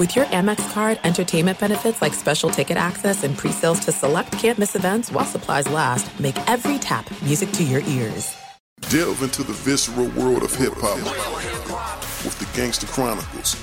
With your Amex card, entertainment benefits like special ticket access and pre-sales to select campus events while supplies last, make every tap music to your ears. Delve into the visceral world of hip hop with the Gangster Chronicles,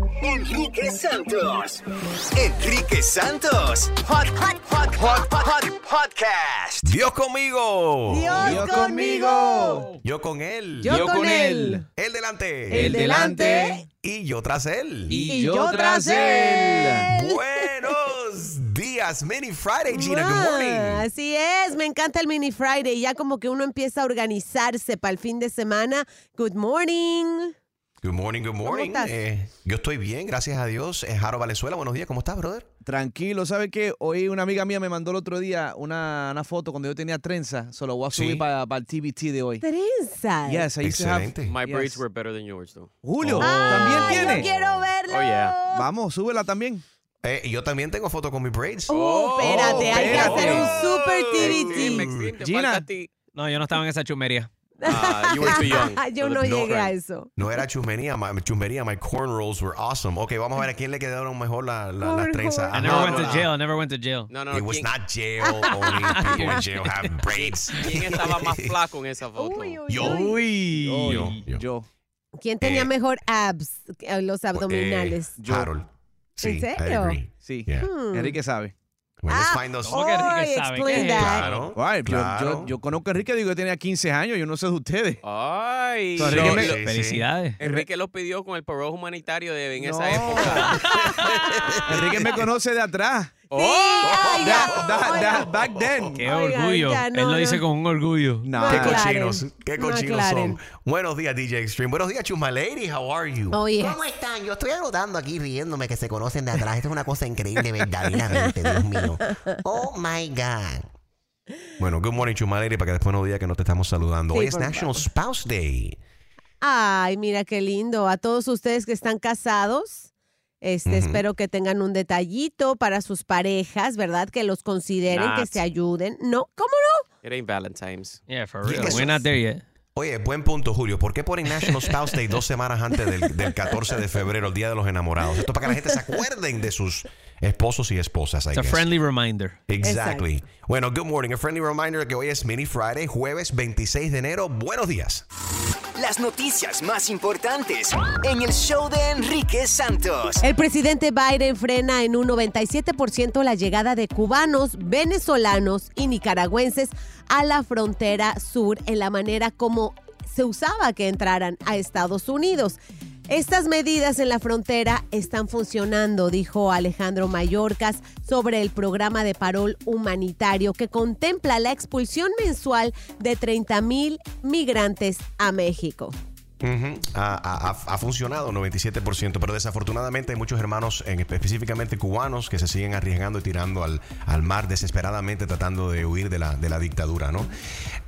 Enrique Santos. Enrique Santos. Hot, hot, hot, hot, hot, podcast. Dios conmigo. Dios conmigo. Yo con él. Yo con él. Él delante. El delante. Y yo tras él. Y yo tras él. Buenos días, Mini Friday, Gina. Good Ah, morning. Así es, me encanta el Mini Friday. Ya como que uno empieza a organizarse para el fin de semana. Good morning. Good morning, good morning. estás? Eh, yo estoy bien, gracias a Dios. Es Jaro Valenzuela, buenos días. ¿Cómo estás, brother? Tranquilo, ¿sabe qué? Hoy una amiga mía me mandó el otro día una, una foto cuando yo tenía trenza. Solo voy a subir Sí. para el TBT de hoy. Trenza. Yes, I used to have- Excelente. My Yes. braids were better than yours, though. Julio, Ah, ¿también yo tiene? quiero verlo. Oh, yeah. Vamos, súbela también. Eh, yo también tengo foto con mis braids. Oh, espérate, hay que espérate. hacer un super TBT. Gina. No, yo no estaba en esa chumería. Ah, you were too young. Yo no No, llegué a eso. No era chusmería, my, chusmería, my cornrows were awesome. Ok, vamos a ver a quién le quedaron mejor la- la- las trenzas. I never went to no. jail. I never went to jail. No, no, It was ¿quién, not jail, only people in jail have braids. quién estaba más flaco en esa foto? Uy, uy, Yo. uy. Uy, Yo, yo. yo. ¿Quién tenía Eh, mejor abs? Eh, Los abdominales. Eh, Harold. Sí, ¿En I serio? agree. Sí, Yeah. Hmm. Enrique sabe. Well, Ah, find those- ¿Cómo que Enrique sabe? explain ¿Qué es that. Claro, Ay, claro. yo, yo conozco a Enrique, digo que tenía 15 años, yo no sé de ustedes. Ay. So, Enrique Lo- me- lo- sí. Felicidades. Enrique lo pidió con el parole humanitario de en esa época. Enrique me conoce de atrás. ¡Oh! Oiga. da- back then. Qué orgullo. ya, no, Él lo dice con un orgullo. No. Qué aclaren. cochinos, qué No cochinos aclaren. son. Buenos días, DJ Extreme. Buenos días, Chusma Lady. How are you? Oye, ¿Cómo están? Yo estoy anotando aquí riéndome que se conocen de atrás. Esto es una cosa increíble, verdaderamente, Dios mío. Oh my God. Bueno, good morning, Chusma Lady, para que después no diga que no te estamos saludando. Sí, Hoy es por National Spouse Day. ay, mira qué lindo. A todos ustedes que están casados, este, espero que tengan un detallito para sus parejas, ¿verdad? Que los consideren, que se ayuden. No, ¿cómo no? It ain't Valentine's. Yeah, for real. We're not there yet. Oye, buen punto, Julio. ¿Por qué ponen National Spouse Day dos semanas antes del, del 14 de febrero, el Día de los Enamorados? Esto para que la gente se acuerden de sus esposos y esposas. I It's a guess. friendly reminder. Exactly. Bueno, good morning. A friendly reminder que hoy es Mini Friday, jueves 26 de enero. Buenos días. Las noticias más importantes en el show de Enrique Santos. El presidente Biden frena en un 97% la llegada de cubanos, venezolanos y nicaragüenses a la frontera sur en la manera como se usaba que entraran a Estados Unidos. Estas medidas en la frontera están funcionando, dijo Alejandro Mayorkas sobre el programa de parol humanitario que contempla la expulsión mensual de 30 mil migrantes a México. Ha, ha- ha- ha funcionado 97%, pero desafortunadamente hay muchos hermanos, en- específicamente cubanos, que se siguen arriesgando y tirando al, al mar desesperadamente tratando de huir de la, de la dictadura, ¿no?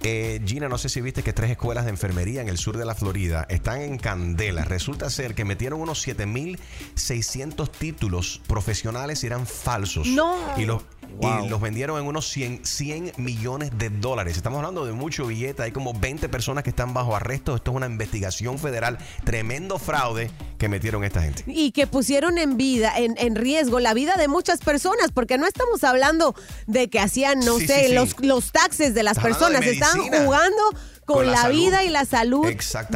Eh, Gina, no sé si viste que tres escuelas de enfermería en el sur de la Florida están en candela. Resulta ser que metieron unos 7.600 títulos profesionales y eran falsos. No. Y los, Wow. y los vendieron en unos 100, 100 millones de dólares. Estamos hablando de mucho billete. Hay como 20 personas que están bajo arresto. Esto es una investigación federal. Tremendo fraude que metieron esta gente. y que pusieron en vida, en, en riesgo la vida de muchas personas, porque no estamos hablando de que hacían, no Sí, sé, sí, sí. Los, los taxes de las Estamos personas, de están jugando con, Con la vida y la salud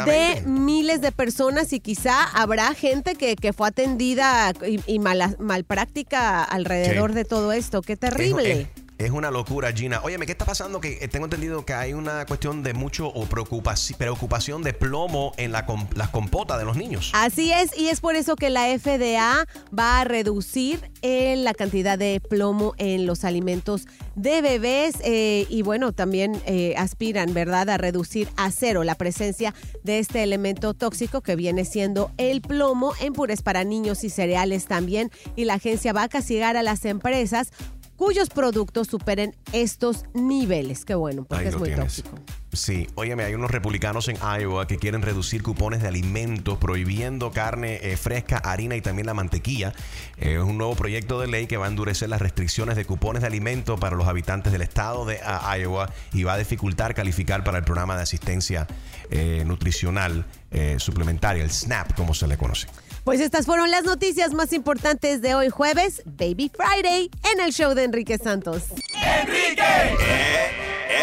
de miles de personas y quizá habrá gente que, que fue atendida y, y mala, malpráctica alrededor Sí. de todo esto. Qué terrible. es- es una locura, Gina. Óyeme, ¿qué está pasando? Que eh, tengo entendido que hay una cuestión de mucho o preocupaci- preocupación de plomo en la com- las compotas de los niños. Así es, y es por eso que la FDA va a reducir eh, la cantidad de plomo en los alimentos de bebés eh, y bueno, también aspiran, ¿verdad?, a reducir a cero la presencia de este elemento tóxico que viene siendo el plomo en purés para niños y cereales también. Y la agencia va a castigar a las empresas cuyos productos superen estos niveles. Qué bueno, porque Ahí es muy tienes. tóxico. Sí, óyeme, hay unos republicanos en Iowa que quieren reducir cupones de alimentos, prohibiendo carne eh, fresca, harina y también la mantequilla. Eh, es un nuevo proyecto de ley que va a endurecer las restricciones de cupones de alimentos para los habitantes del estado de ah, Iowa y va a dificultar calificar para el programa de asistencia eh, nutricional suplementaria, el SNAP, como se le conoce. Pues estas fueron las noticias más importantes de hoy jueves, Baby Friday, en el show de Enrique Santos.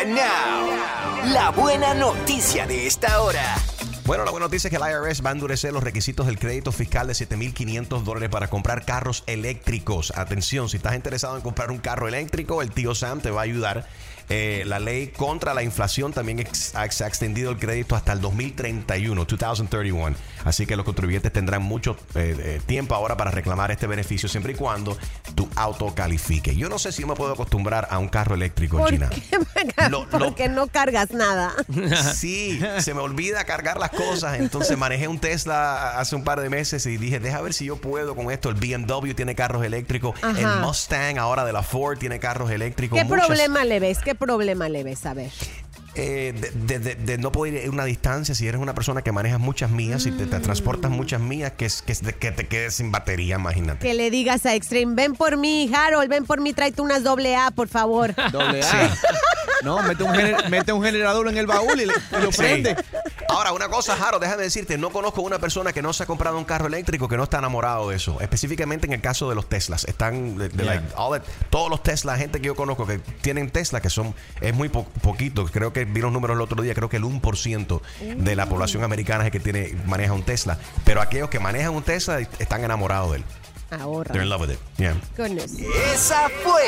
And now, la buena noticia de esta hora. Bueno, la buena noticia es que el IRS va a endurecer los requisitos del crédito fiscal de 7.500 dólares para comprar carros eléctricos. Atención, si estás interesado en comprar un carro eléctrico, el tío Sam te va a ayudar. Eh, la ley contra la inflación también ex- ha extendido el crédito hasta el 2031, 2031. Así que los contribuyentes tendrán mucho eh, eh, tiempo ahora para reclamar este beneficio siempre y cuando tu auto califique. Yo no sé si yo me puedo acostumbrar a un carro eléctrico, ¿Por Gina. qué? Lo- lo- Porque no cargas nada. Sí, se me olvida cargar las cosas. Entonces manejé un Tesla hace un par de meses y dije, deja ver si yo puedo con esto. El BMW tiene carros eléctricos. Ajá. El Mustang ahora de la Ford tiene carros eléctricos. ¿Qué Muchas- problema le ves? ¿Qué problema le ves? A ver. Eh, de, de- de- de no poder ir una distancia si eres una persona que manejas muchas millas y te, te transportas muchas millas que, es- que, te quedes sin batería, imagínate. Que le digas a Extreme, ven por mí, Harold, ven por mí, tráete unas doble A, por favor. Doble A. No, mete un, gener- mete un generador en el baúl y, le- y lo Sí. Ahora, una cosa, Jaro, déjame decirte, no conozco una persona que no se ha comprado un carro eléctrico que no está enamorado de eso. Específicamente en el caso de los Teslas. Están, de- de Yeah. like, all that- todos los Tesla, gente que yo conozco que tienen Tesla, que son, es muy po- poquito. Creo que vi los números el otro día, creo que el 1% de la población americana es el que tiene, maneja un Tesla. Pero aquellos que manejan un Tesla están enamorados de él. Ahorra. They're in love with it. Yeah. Goodness. Esa fue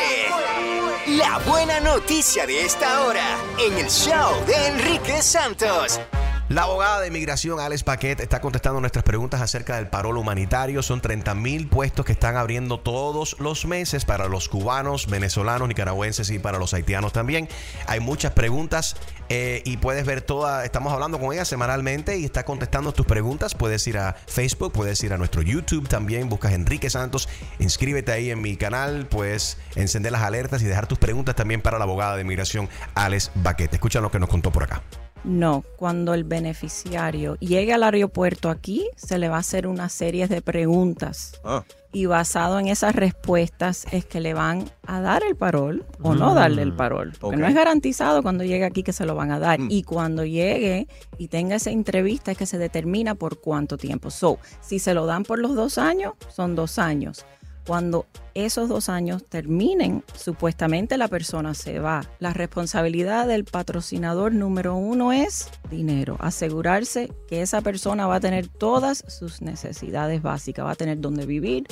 la buena noticia de esta hora en el show de Enrique Santos. La abogada de inmigración, Alex Paquet, está contestando nuestras preguntas acerca del parol humanitario. Son 30 mil puestos que están abriendo todos los meses para los cubanos, venezolanos, nicaragüenses y para los haitianos también. Hay muchas preguntas eh, y puedes ver toda. Estamos hablando con ella semanalmente y está contestando tus preguntas. Puedes ir a Facebook, puedes ir a nuestro YouTube también. Buscas Enrique Santos, inscríbete ahí en mi canal. Puedes encender las alertas y dejar tus preguntas también para la abogada de inmigración, Alex Paquet. Escucha lo que nos contó por acá. No, cuando el beneficiario llegue al aeropuerto aquí, se le va a hacer una serie de preguntas. Ah. Y basado en esas respuestas es que le van a dar el parol o no darle el parol. Porque no es garantizado cuando llegue aquí que se lo van a dar. Y cuando llegue y tenga esa entrevista es que se determina por cuánto tiempo. So, si se lo dan por los dos años, son dos años. Cuando esos dos años terminen, supuestamente la persona se va. La responsabilidad del patrocinador número uno es dinero. Asegurarse que esa persona va a tener todas sus necesidades básicas, va a tener donde vivir,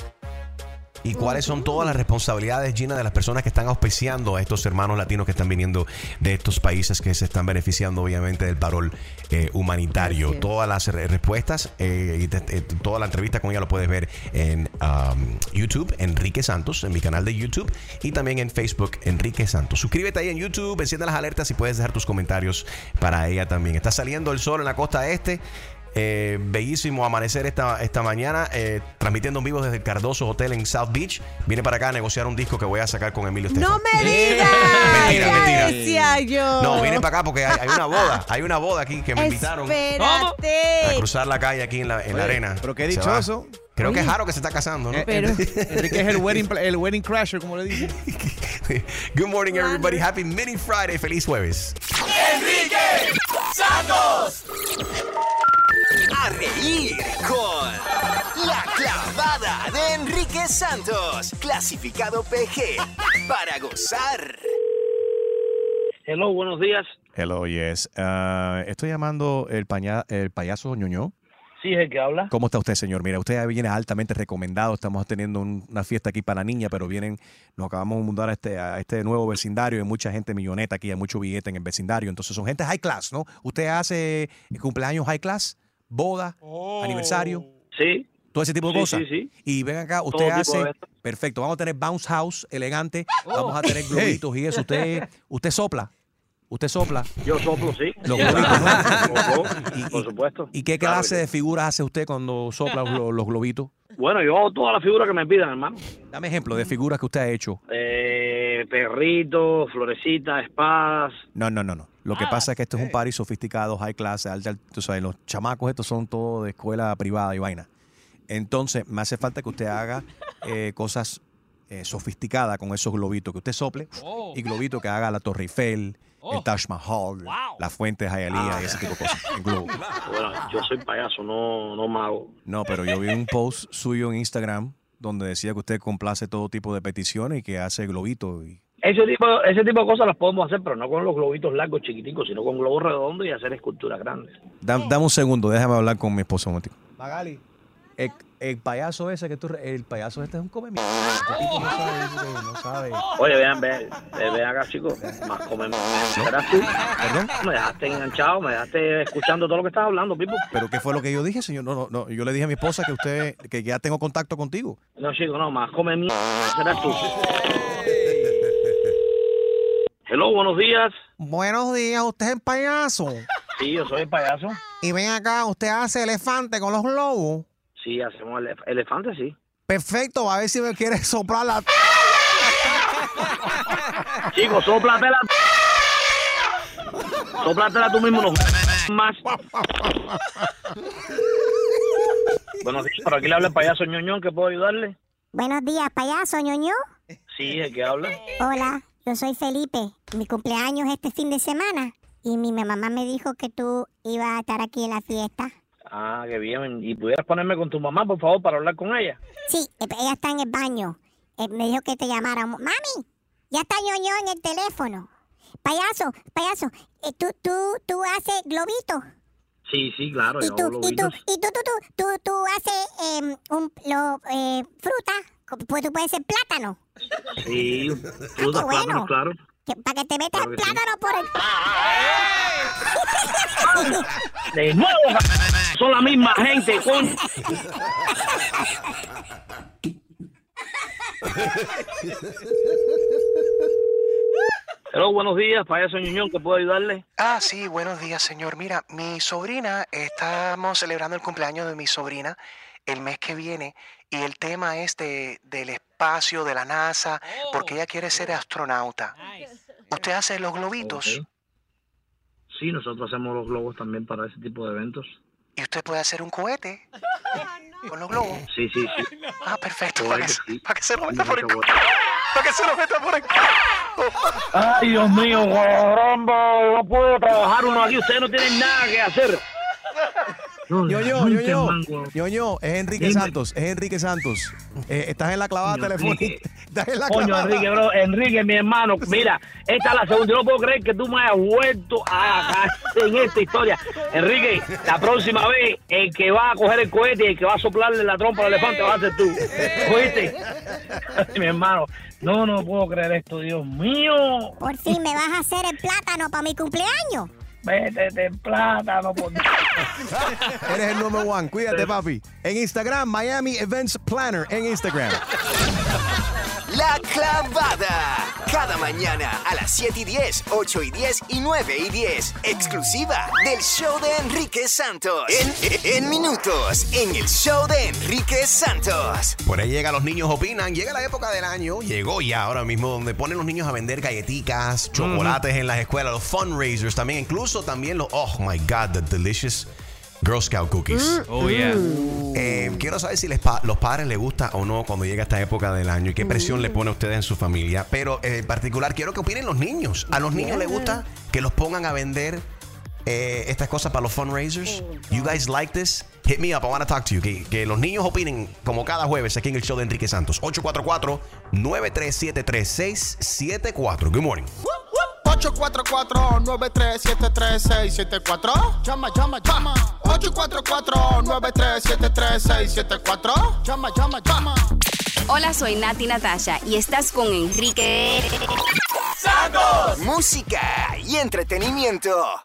¿Y cuáles son todas las responsabilidades, Gina, de las personas que están auspiciando a estos hermanos latinos que están viniendo de estos países que se están beneficiando, obviamente, del parol eh, humanitario? Todas las re- respuestas eh, y te- eh, toda la entrevista con ella lo puedes ver en um, YouTube, Enrique Santos, en mi canal de YouTube, y también en Facebook, Enrique Santos. Suscríbete ahí en YouTube, enciende las alertas y puedes dejar tus comentarios para ella también. Está saliendo el sol en la costa este. Eh, bellísimo amanecer esta, esta mañana, eh, transmitiendo en vivo desde el Cardoso Hotel en South Beach. Viene para acá a negociar un disco que voy a sacar con Emilio Estefan. ¡No me digas! Mentira, ¿Qué mentira. decía yo? No, viene para acá porque hay, hay una boda. Hay una boda aquí que me invitaron a Espérate. cruzar la calle aquí en la, en la arena. pero qué dichoso. Creo que es. Jaro que se está casando, ¿no? Eh, Enrique es el wedding, el wedding crasher, como le dicen. Good morning, everybody. Happy Mini Friday. Feliz jueves. Enrique Santos. A reír con La Clavada de Enrique Santos. Clasificado PG. Para gozar. Hello, buenos días. Hello, yes. Ah, estoy llamando el, paña- el payaso ñoño. Sí, es el que habla. ¿Cómo está usted, señor? Mira, usted viene altamente recomendado. Estamos teniendo un- una fiesta aquí para la niña, pero vienen, nos acabamos de mudar a este, a este nuevo vecindario. Hay mucha gente milloneta aquí, hay mucho billete en el vecindario. Entonces son gente high class, ¿no? ¿Usted hace el cumpleaños high class? ¿Boda? ¿Aniversario? Sí. Todo ese tipo de Sí, cosas. sí, sí. Y ven acá, usted hace. Perfecto, vamos a tener bounce house elegante. Oh. Vamos a tener globitos y eso. Usted, usted sopla. Usted sopla. Yo soplo, sí. Los globitos, ¿no? Por- Por supuesto. ¿Y qué clase de figuras hace usted cuando sopla los, los globitos? Bueno, yo hago todas las figuras que me pidan, hermano. Dame ejemplo de figuras que usted ha hecho. Eh, perritos, florecitas, espadas. No, no, no, no. Lo que pasa es que esto es un party sofisticado, high class, alta, tú sabes, los chamacos estos son todos de escuela privada y vaina. Entonces, me hace falta que usted haga eh, cosas eh, sofisticadas con esos globitos, que usted sople y globitos que haga la Torre Eiffel, el Taj Mahal, la fuente de Hialeah y ese tipo de cosas en globo. Bueno, yo soy payaso, no, no mago. No, pero yo vi un post suyo en Instagram donde decía que usted complace todo tipo de peticiones y que hace globitos y Ese tipo, ese tipo de cosas las podemos hacer, pero no con los globitos largos, chiquiticos, sino con globos redondos y hacer esculturas grandes. Da- dame un segundo, déjame hablar con mi esposo. Magali, el, el payaso ese que tú... El payaso este es un come no sabe, no. Oye, vean, vean, vean acá, chicos. Más comemos. ¿Serás tú? ¿Perdón? Me dejaste enganchado, me dejaste escuchando todo lo que estás hablando, Pipo. ¿Pero qué fue lo que yo dije, señor? No, no, no. Yo le dije a mi esposa que usted, que ya tengo contacto contigo. No, chico, no, más come mierda. Serás tú. Hello, buenos días. Buenos días, usted es el payaso. Sí, yo soy el payaso. Y ven acá, usted hace elefante con los globos. Sí, hacemos elef- elefante, sí. Perfecto, a ver si me quiere soplar la... Chico, sóplatela. Sóplatela tú mismo, no más. Buenos días, por aquí le habla el payaso ñoñón, ¿que puedo ayudarle? Buenos días, payaso ñoño. Sí, el que habla. Hola, yo soy Felipe. Mi cumpleaños este fin de semana. Y mi mamá me dijo que tú ibas a estar aquí en la fiesta. Ah, qué bien. ¿Y pudieras ponerme con tu mamá, por favor, para hablar con ella? Sí, eh, ella está en el baño. Eh, me dijo que te llamara. Mami, ya está ñoño en el teléfono. Payaso, payaso, eh, tú, tú, tú haces globitos. Sí, sí, claro, Y yo tú, hago y tú, y tú, tú, tú, tú, tú haces em, un, lo, eh, fruta. Pues tú puedes ser plátano. Sí, Qué frutas, bueno. plátanos, claro. Que- para que te metas el plátano por el... De nuevo, son la misma gente, con... Hello, buenos días, payaso ñoñón, ¿que puedo ayudarle? Ah, sí, buenos días, señor. Mira, mi sobrina, estamos celebrando el cumpleaños de mi sobrina el mes que viene y el tema es de, del espacio, de la NASA, porque ella quiere ser astronauta. ¿Usted hace los globitos? Sí, nosotros hacemos los globos también para ese tipo de eventos. ¿Y usted puede hacer un cohete con los globos? Sí, sí, sí. Ah, perfecto. Para que, sí. para que se lo meta por el. Para que se lo meta por el Ay, Dios mío, caramba, no puedo trabajar uno aquí, ustedes no tienen nada que hacer. Ñoño, ñoño, ñoño, es Enrique. Santos, es Enrique Santos. Eh, estás en la clavada telefónica. Estás en la Coño, clavada. Enrique, bro, Enrique, mi hermano, mira, esta es la segunda, yo no puedo creer que tú me hayas vuelto a caer en esta historia. Enrique, la próxima vez, el que va a coger el cohete y el que va a soplarle la trompa al elefante va a ser tú. ¿Oíste? mi hermano, no, no puedo creer esto, Dios mío. Por fin me vas a hacer el plátano para mi cumpleaños. Vete de plátano, por Eres el número one. Cuídate, papi. En Instagram, Miami Events Planner. En Instagram. La clavada. Cada mañana a las 7 y 10, 8 y 10 y 9 y 10. Exclusiva del show de Enrique Santos. En, en minutos, en el show de Enrique Santos. Por ahí llega Los Niños Opinan. Llega la época del año, llegó ya ahora mismo, donde ponen los niños a vender galletitas, chocolates en las escuelas, los fundraisers también, incluso también los, oh my God, the delicious Girl Scout cookies. Oh, yeah. Eh, quiero saber si les pa- los padres les gusta o no cuando llega esta época del año y qué presión le pone a ustedes en su familia. Pero eh, en particular quiero que opinen los niños. ¿A los niños les gusta que los pongan a vender eh, estas cosas para los fundraisers? You guys like this? Hit me up, I want to talk to you. Que, que los niños opinen como cada jueves aquí en el show de Enrique Santos. 844-937-3674. Good morning. 844-937-3674. Llama, llama, llama. 844-937-3674. Llama, llama, llama. Hola, soy Nati Natasha y estás con Enrique ¡Santos! Música y entretenimiento.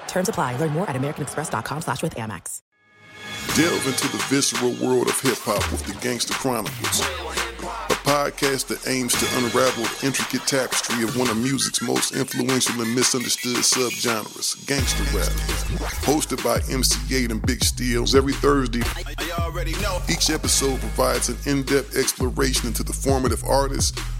Terms apply. Learn more at americanexpress.com slash with Amex. Delve into the visceral world of hip hop with the Gangster Chronicles, a podcast that aims to unravel the intricate tapestry of one of music's most influential and misunderstood subgenres, gangster rap. Hosted by MC8 and Big Steels every Thursday. Each episode provides an in-depth exploration into the formative artists,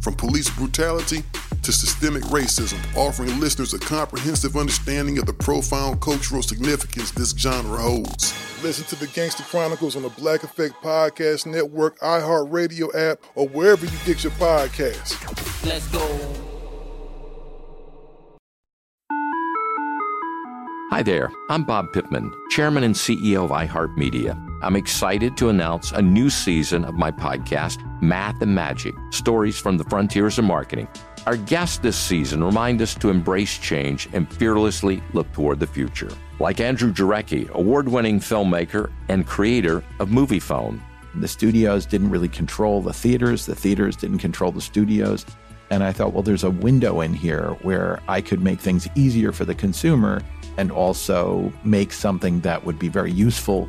from police brutality to systemic racism, offering listeners a comprehensive understanding of the profound cultural significance this genre holds. Listen to the Gangster Chronicles on the Black Effect Podcast Network, iHeartRadio app, or wherever you get your podcasts. Let's go. Hi there, I'm Bob Pittman, Chairman and CEO of iHeartMedia. I'm excited to announce a new season of my podcast, Math and Magic Stories from the Frontiers of Marketing. Our guests this season remind us to embrace change and fearlessly look toward the future. Like Andrew Jarecki, award winning filmmaker and creator of Movie Phone. The studios didn't really control the theaters, the theaters didn't control the studios. And I thought, well, there's a window in here where I could make things easier for the consumer and also make something that would be very useful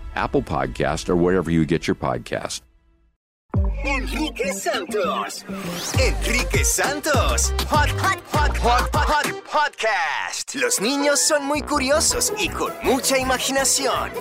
Apple Podcast, or wherever you get your podcast. Enrique Santos. Enrique Santos. Hot, hot, hot, hot, hot, hot podcast. Los niños son muy curiosos y con mucha imaginación.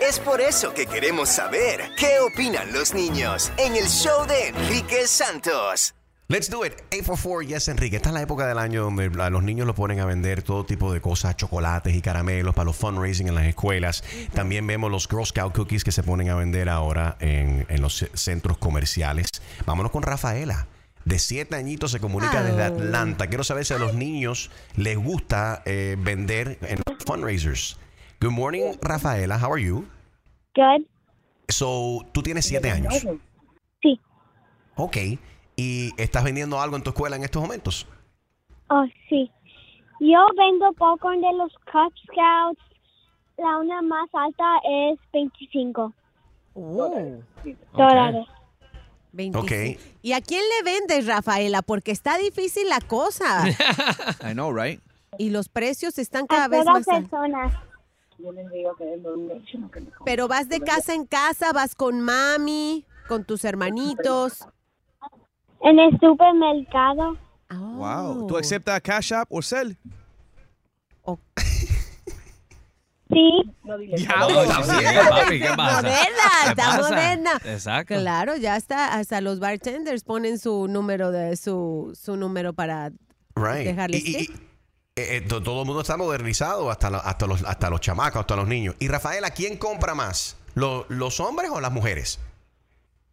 Es por eso que queremos saber qué opinan los niños en el show de Enrique Santos. Let's do it. 844 Yes Enrique. Esta es la época del año donde a los niños los ponen a vender todo tipo de cosas, chocolates y caramelos para los fundraising en las escuelas. También vemos los Girl Scout cookies que se ponen a vender ahora en, en los ce- centros comerciales. Vámonos con Rafaela. De siete añitos se comunica desde Atlanta. Quiero saber si a los niños les gusta eh, vender en los fundraisers. Good morning, Rafaela. How are you? Good. So, tú tienes siete años. Sí. Ok. ¿Y estás vendiendo algo en tu escuela en estos momentos? Oh, sí. Yo vendo popcorn de los Cub Scouts. La una más alta es 25 dólares. 25. Ok. ¿Y a quién le vendes, Rafaela? Porque está difícil la cosa. I know, right? y los precios están cada A vez más altos. personas. Pero vas de casa en casa, vas con mami, con tus hermanitos. En el supermercado. Wow. ¿Tú aceptas Cash App o Cel? Sí. Diablo, también, papi, ¿qué pasa? Moderna, ¿Qué está pasa? moderna. Exacto. Claro, ya está. Hasta los bartenders ponen su número de su, su número para Right. dejarles Y- y-. Eh, eh, to- todo el mundo está modernizado, hasta, lo- hasta, los, hasta los chamacos, hasta los niños. Y Rafaela, ¿quién compra más? ¿Lo- ¿Los hombres o las mujeres?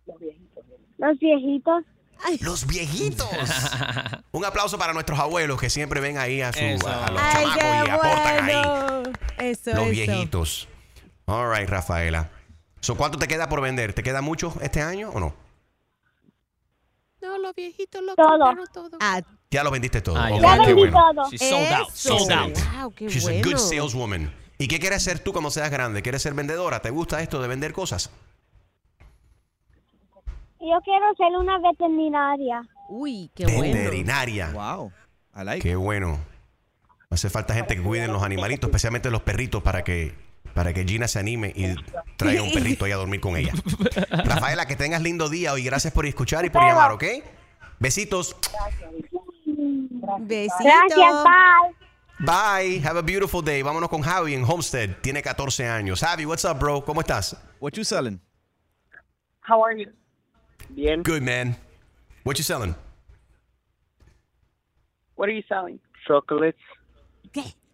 Los viejitos. Los viejitos. Un aplauso para nuestros abuelos que siempre ven ahí a, su, Eso. a los Ay, chamacos y aportan ahí. bueno. Eso, Los eso. viejitos. All right, Rafaela. So, ¿Cuánto te queda por vender? ¿Te queda mucho este año o no? No, los viejitos lo Todo. compraron todo. Ah, Ya lo vendiste todo. Ah, ya Ok, Ya qué vendí bueno. todo. She's sold out. Eso. Sold out. Wow, qué She's a bueno. good saleswoman. ¿Y qué quieres ser tú cuando seas grande? ¿Quieres ser vendedora? ¿Te gusta esto de vender cosas? Yo quiero ser una veterinaria. Uy, qué bueno. Veterinaria. Wow. I like Qué bueno. Hace falta gente que cuiden los animalitos, especialmente los perritos, para que, para que Gina se anime y traiga un perrito ahí a dormir con ella. Rafaela, que tengas lindo día y gracias por escuchar y por llamar, ¿ok? Besitos. Besitos. Gracias, bye. Bye. Have a beautiful day. Vámonos con Javi en Homestead. Tiene 14 años. Javi, what's up, bro? ¿Cómo estás? What you selling? How are you? Bien. Good, man. What you selling? What are you selling? Chocolates.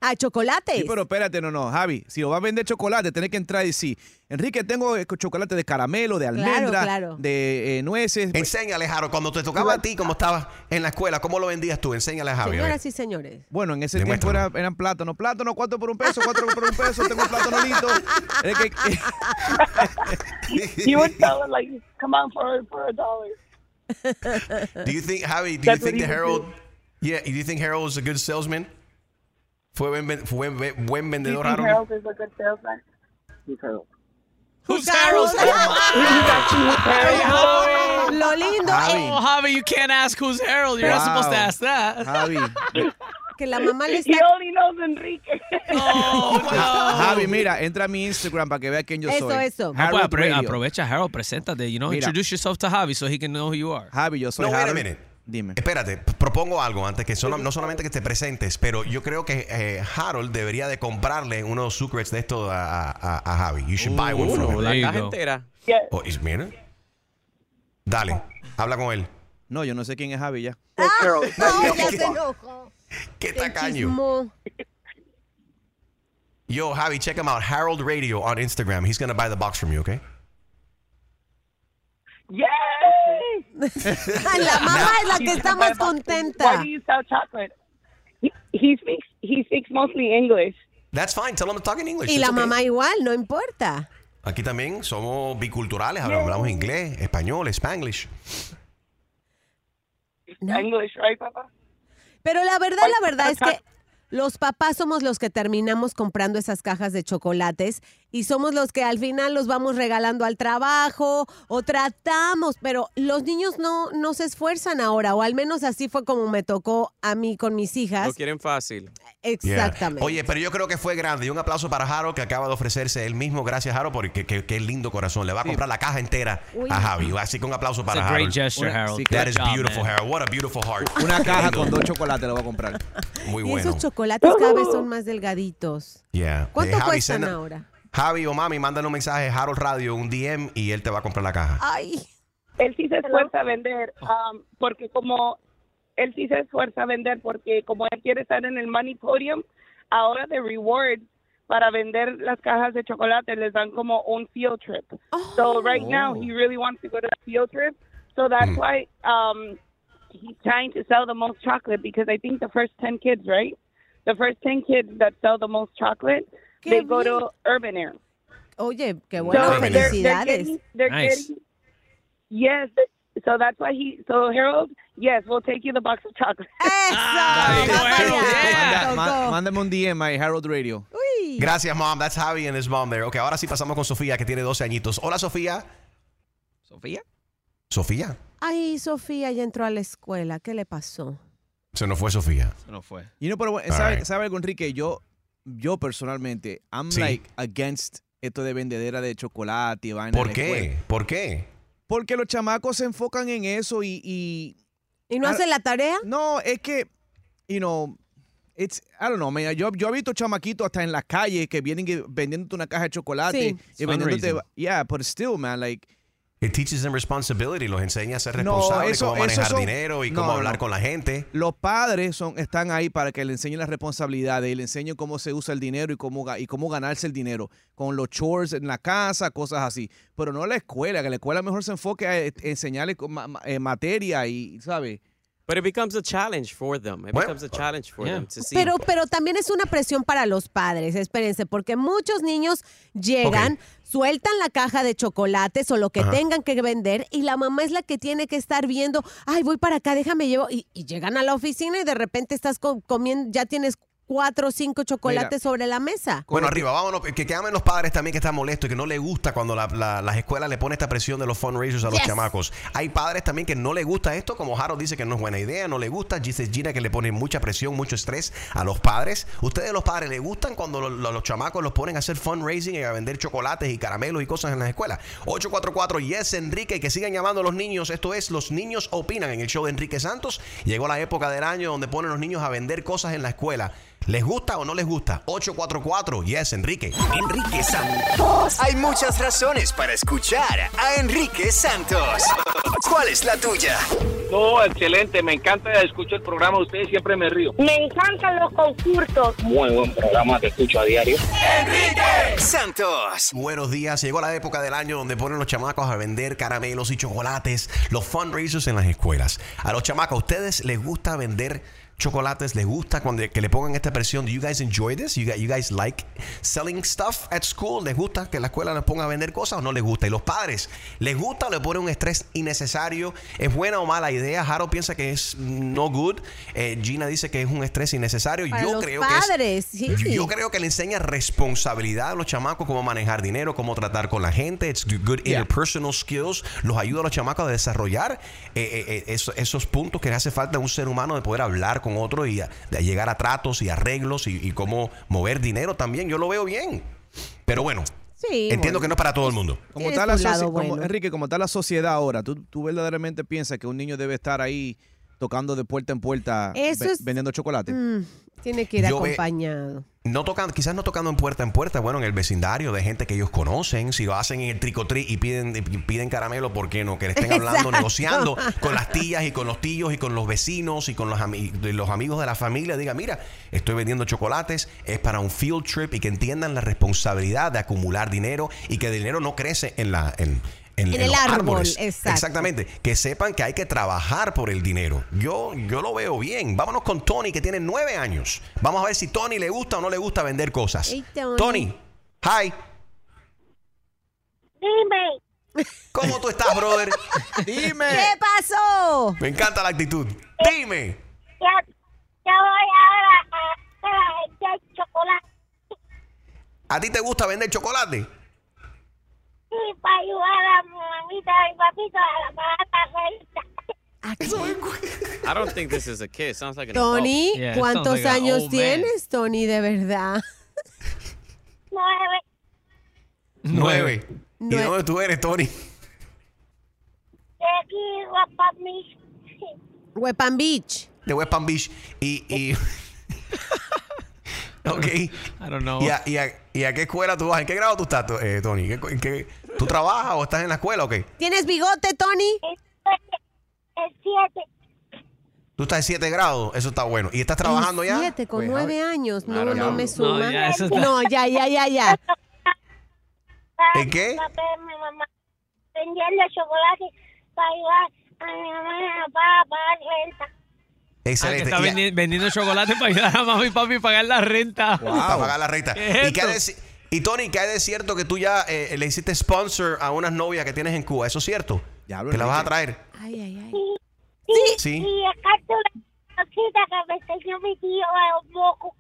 Ah, chocolates. Sí, pero espérate, no, no, Javi, si lo vas a vender chocolate, tenés que entrar y decir, Enrique, tengo eh, chocolate de caramelo, de almendra, claro. de eh, nueces. Enséñale, Jaro, cuando te tocaba a ti, como estabas en la escuela, ¿cómo lo vendías tú? Enséñale a Javi. a. Señoras y señores. Bueno, en ese tiempo era- eran plátanos. Plátano, cuatro por un peso, cuatro por un peso, tengo un plátano lindo. You would tell it like, come on for for a dollar. Do you think, Javi, do you think the do. yeah, do you think Harold is a good salesman? Fue buen, fue buen, buen vendedor, Harold. Harold? Who's Harold? Harold? Lo lindo Javi. Oh, Javi, you can't ask who's Harold. You're not supposed to Wow. ask that. Javi, que la mamá le He está... only knows Enrique. Oh, Javi, mira, entra a mi Instagram para que vea quién yo Eso, soy. eso. Pues, Harold apre- Radio. aprovecha, Harold, preséntate. You know, Mira. introduce yourself to Javi so he can know who you are. Javi, yo soy No, wait a Harold. minute. Dime. Espérate, propongo algo antes que solo- no solamente que te presentes, pero yo creo que eh, Harold debería de comprarle unos secrets de esto a, a- a Javi. You should buy one from him. la caja entera. Oh, mira. Dale, habla con él. No, yo no sé quién es Javi ya. Ay, ya se enojó. Qué tacaño. Yo, Javi, check him out. Harold Radio on Instagram. He's going to buy the box from you, okay? Yay! La mamá es la que está más contenta. Why do you sell chocolate? He, he speaks. He speaks mostly English. That's fine. Tell him to talk in English. Y It's la okay. mamá igual, no importa. Aquí también somos biculturales. Hablamos inglés, español, spanglish. English, right, Papa? Pero la verdad, la verdad es que los papás somos los que terminamos comprando esas cajas de chocolates y somos los que al final los vamos regalando al trabajo o tratamos, pero los niños no, no se esfuerzan ahora, o al menos así fue como me tocó a mí con mis Lo hijas. quieren fácil. Yeah. Exactamente. Oye, pero yo creo que fue grande. Y un aplauso para Harold que acaba de ofrecerse él mismo. Gracias, Harold, porque qué, qué lindo corazón. Le va a comprar la caja entera Uy. a Javi. Así que un aplauso para a great gesture, Harold. sí, That is job, beautiful, man. Harold. What a beautiful heart. Una caja con dos chocolates lo voy a comprar. Muy y bueno. Chocolates cada vez son más delgaditos. Yeah. ¿Cuánto Eh, Javi, cuestan send- ahora? Javi o mami, mándale un mensaje a Harold Radio, un DM, y él te va a comprar la caja. Ay. Él sí se esfuerza a vender, um, porque como él sí se esfuerza a vender, porque como él quiere estar en el Money Podium, ahora de rewards para vender las cajas de chocolate les dan como un field trip. So right now he really wants to go to that field trip. So that's why um, he's trying to sell the most chocolate because I think the first 10 kids, right? The first 10 kids that sell the most chocolate, Qué they go bien. to Urban Air. Oye, qué bueno, So they're- they're felicidades. getting- they're getting- yes, so that's why he. So Harold, yes, we'll take you the box of chocolate. Manda- ma- mándame un DM a Harold Radio. Gracias, mom. That's Javi and his mom there. Ok, ahora sí pasamos con Sofía, que tiene 12 añitos. Hola, Sofía. ¿Sofía? Sofía. Ay, Sofía ya entró a la escuela. ¿Qué le pasó? Se nos fue Sofía. no fue. Y no, pero ¿sabe, right. sabe algo, Enrique? Yo, yo personalmente, I'm Sí. like against esto de vendedera de chocolate y vaina. ¿Por qué? escuela. ¿Por qué? Porque los chamacos se enfocan en eso y... ¿Y, ¿Y no hacen la tarea? No, es que, you know, it's, I don't know, man, yo, yo he visto chamaquitos hasta en las calles que vienen vendiéndote una caja de chocolate Sí. y vendiéndote... Yeah, but still, man, like... It teaches them responsibility, los enseña a ser No, responsables, eso- cómo manejar son- dinero y no, cómo no, hablar no. con la gente. Los padres son, están ahí para que le enseñen las responsabilidades y le enseñen cómo se usa el dinero y cómo, y cómo ganarse el dinero con los chores en la casa, cosas así. Pero no la escuela, que la escuela mejor se enfoque a eh, enseñarle eh, materia y, ¿sabes? But it becomes a challenge for them. It Bueno, becomes a challenge for them to see. Pero, pero también es una presión para los padres, espérense, porque muchos niños llegan, sueltan la caja de chocolates o lo que tengan que vender y la mamá es la que tiene que estar viendo, ay, voy para acá, déjame llevo. Y, y llegan a la oficina y de repente estás co- comiendo, ya tienes cuatro o cinco chocolates sobre la mesa. Bueno, arriba, vámonos. Que, que amen los padres también que están molestos y que no les gusta cuando la- la- las escuelas le ponen esta presión de los fundraisers a los Yes. chamacos. Hay padres también que no les gusta esto, como Harold dice que no es buena idea, no le gusta. Dice Gina que le ponen mucha presión, mucho estrés a los padres. ¿Ustedes los padres les gustan cuando lo- lo- los chamacos los ponen a hacer fundraising y a vender chocolates y caramelos y cosas en las escuelas? 844 Yes Enrique y que sigan llamando a los niños. Esto es Los Niños Opinan en el show de Enrique Santos. Llegó la época del año donde ponen los niños a vender cosas en la escuela. ¿Les gusta o no les gusta? 844 Yes Enrique. Enrique Santos. Hay muchas razones para escuchar a Enrique Santos. ¿Cuál es la tuya? No, excelente, me encanta, escucho el programa de ustedes, siempre me río. Me encantan los concursos. Muy buen programa, te escucho a diario. Enrique Santos. Buenos días. Llegó la época del año donde ponen los chamacos a vender caramelos y chocolates, los fundraisers en las escuelas. A los chamacos, ¿a ustedes les gusta vender chocolates? ¿Les gusta cuando que le pongan esta presión? Do you guys enjoy this? You, guys- you guys like selling stuff at school? ¿Les gusta que la escuela les ponga a vender cosas o no les gusta? Y los padres, ¿les gusta o le ponen un estrés innecesario? ¿Es buena o mala idea? Harold piensa que es no good. Eh, Gina dice que es un estrés innecesario. Para Yo los creo padres, que sí. yo creo que le enseña responsabilidad a los chamacos, cómo manejar dinero, cómo tratar con la gente. It's good interpersonal skills. Los ayuda a los chamacos a desarrollar eh, eh, esos, esos puntos que le hace falta a un ser humano de poder hablar con otro y a- de llegar a tratos y arreglos y, y cómo mover dinero también. Yo lo veo bien. Pero bueno, Sí, entiendo bueno. que no es para todo el mundo. Como está la lado como- bueno. Enrique, como está la sociedad ahora, ¿tú, tú verdaderamente piensas que un niño debe estar ahí tocando de puerta en puerta Eso ve- es- vendiendo chocolate? Mm, tiene que ir Yo ve- acompañado. No tocando, quizás no tocando en puerta en puerta, bueno, en el vecindario de gente que ellos conocen. Si lo hacen en el tricotri y piden, y piden caramelo, ¿por qué no? Que le estén hablando, Exacto. negociando con las tías y con los tíos y con los vecinos y con los, ami- de los amigos de la familia. Diga, mira, estoy vendiendo chocolates, es para un field trip y que entiendan la responsabilidad de acumular dinero y que el dinero no crece en la. En, en- En en el los árbol, árboles. exacto. Exactamente. Que sepan que hay que trabajar por el dinero. Yo, yo lo veo bien. Vámonos con Tony, que tiene nueve años. Vamos a ver si Tony le gusta o no le gusta vender cosas. Hey, Tony. Tony, hi. Dime. ¿Cómo tú estás, brother? Dime. ¿Qué pasó? Me encanta la actitud. Dime. Ya, ya voy ahora a, a vender chocolate ¿A ti te gusta vender chocolate? Y para ayudar a mi mamita y papito a la barata renta. I don't think this is a kid. Sounds like an Tony, adult. ¿cuántos años tienes, Tony, de verdad? Nueve. Nueve. ¿Y de dónde tú eres, Tony? De aquí, guapa mi. Wepan Beach. De West Palm Beach. Y. y ok. I don't know. ¿Y a, y, a, qué escuela tú vas? ¿En qué grado tú estás, eh, Tony? ¿Qué- en qué- ¿Tú trabajas o estás en la escuela o qué? ¿Tienes bigote, Tony? El siete. Tú estás en 7 grados, eso está bueno. ¿Y estás trabajando ya? Siete, con Pues, nueve años. No, no me No, suma. ya, está- No, ya, ya, ya, ya. ¿En qué? Papá, mi mamá vendiendo chocolate para ayudar a mi mamá y a mi papá a pagar renta. Ah, que está a- vendiendo chocolate para ayudar a mami y papi a pagar la renta. Para pagar la renta. ¿Qué es ¿Y, qué Tony, ¿qué hay de cierto que tú ya eh, le hiciste sponsor a unas novias que tienes en Cuba? ¿Eso es cierto? que la vas a traer. Ay, ay, ay. Sí. Sí. Y acá tú la cosita que me enseñó mi tío a un poco.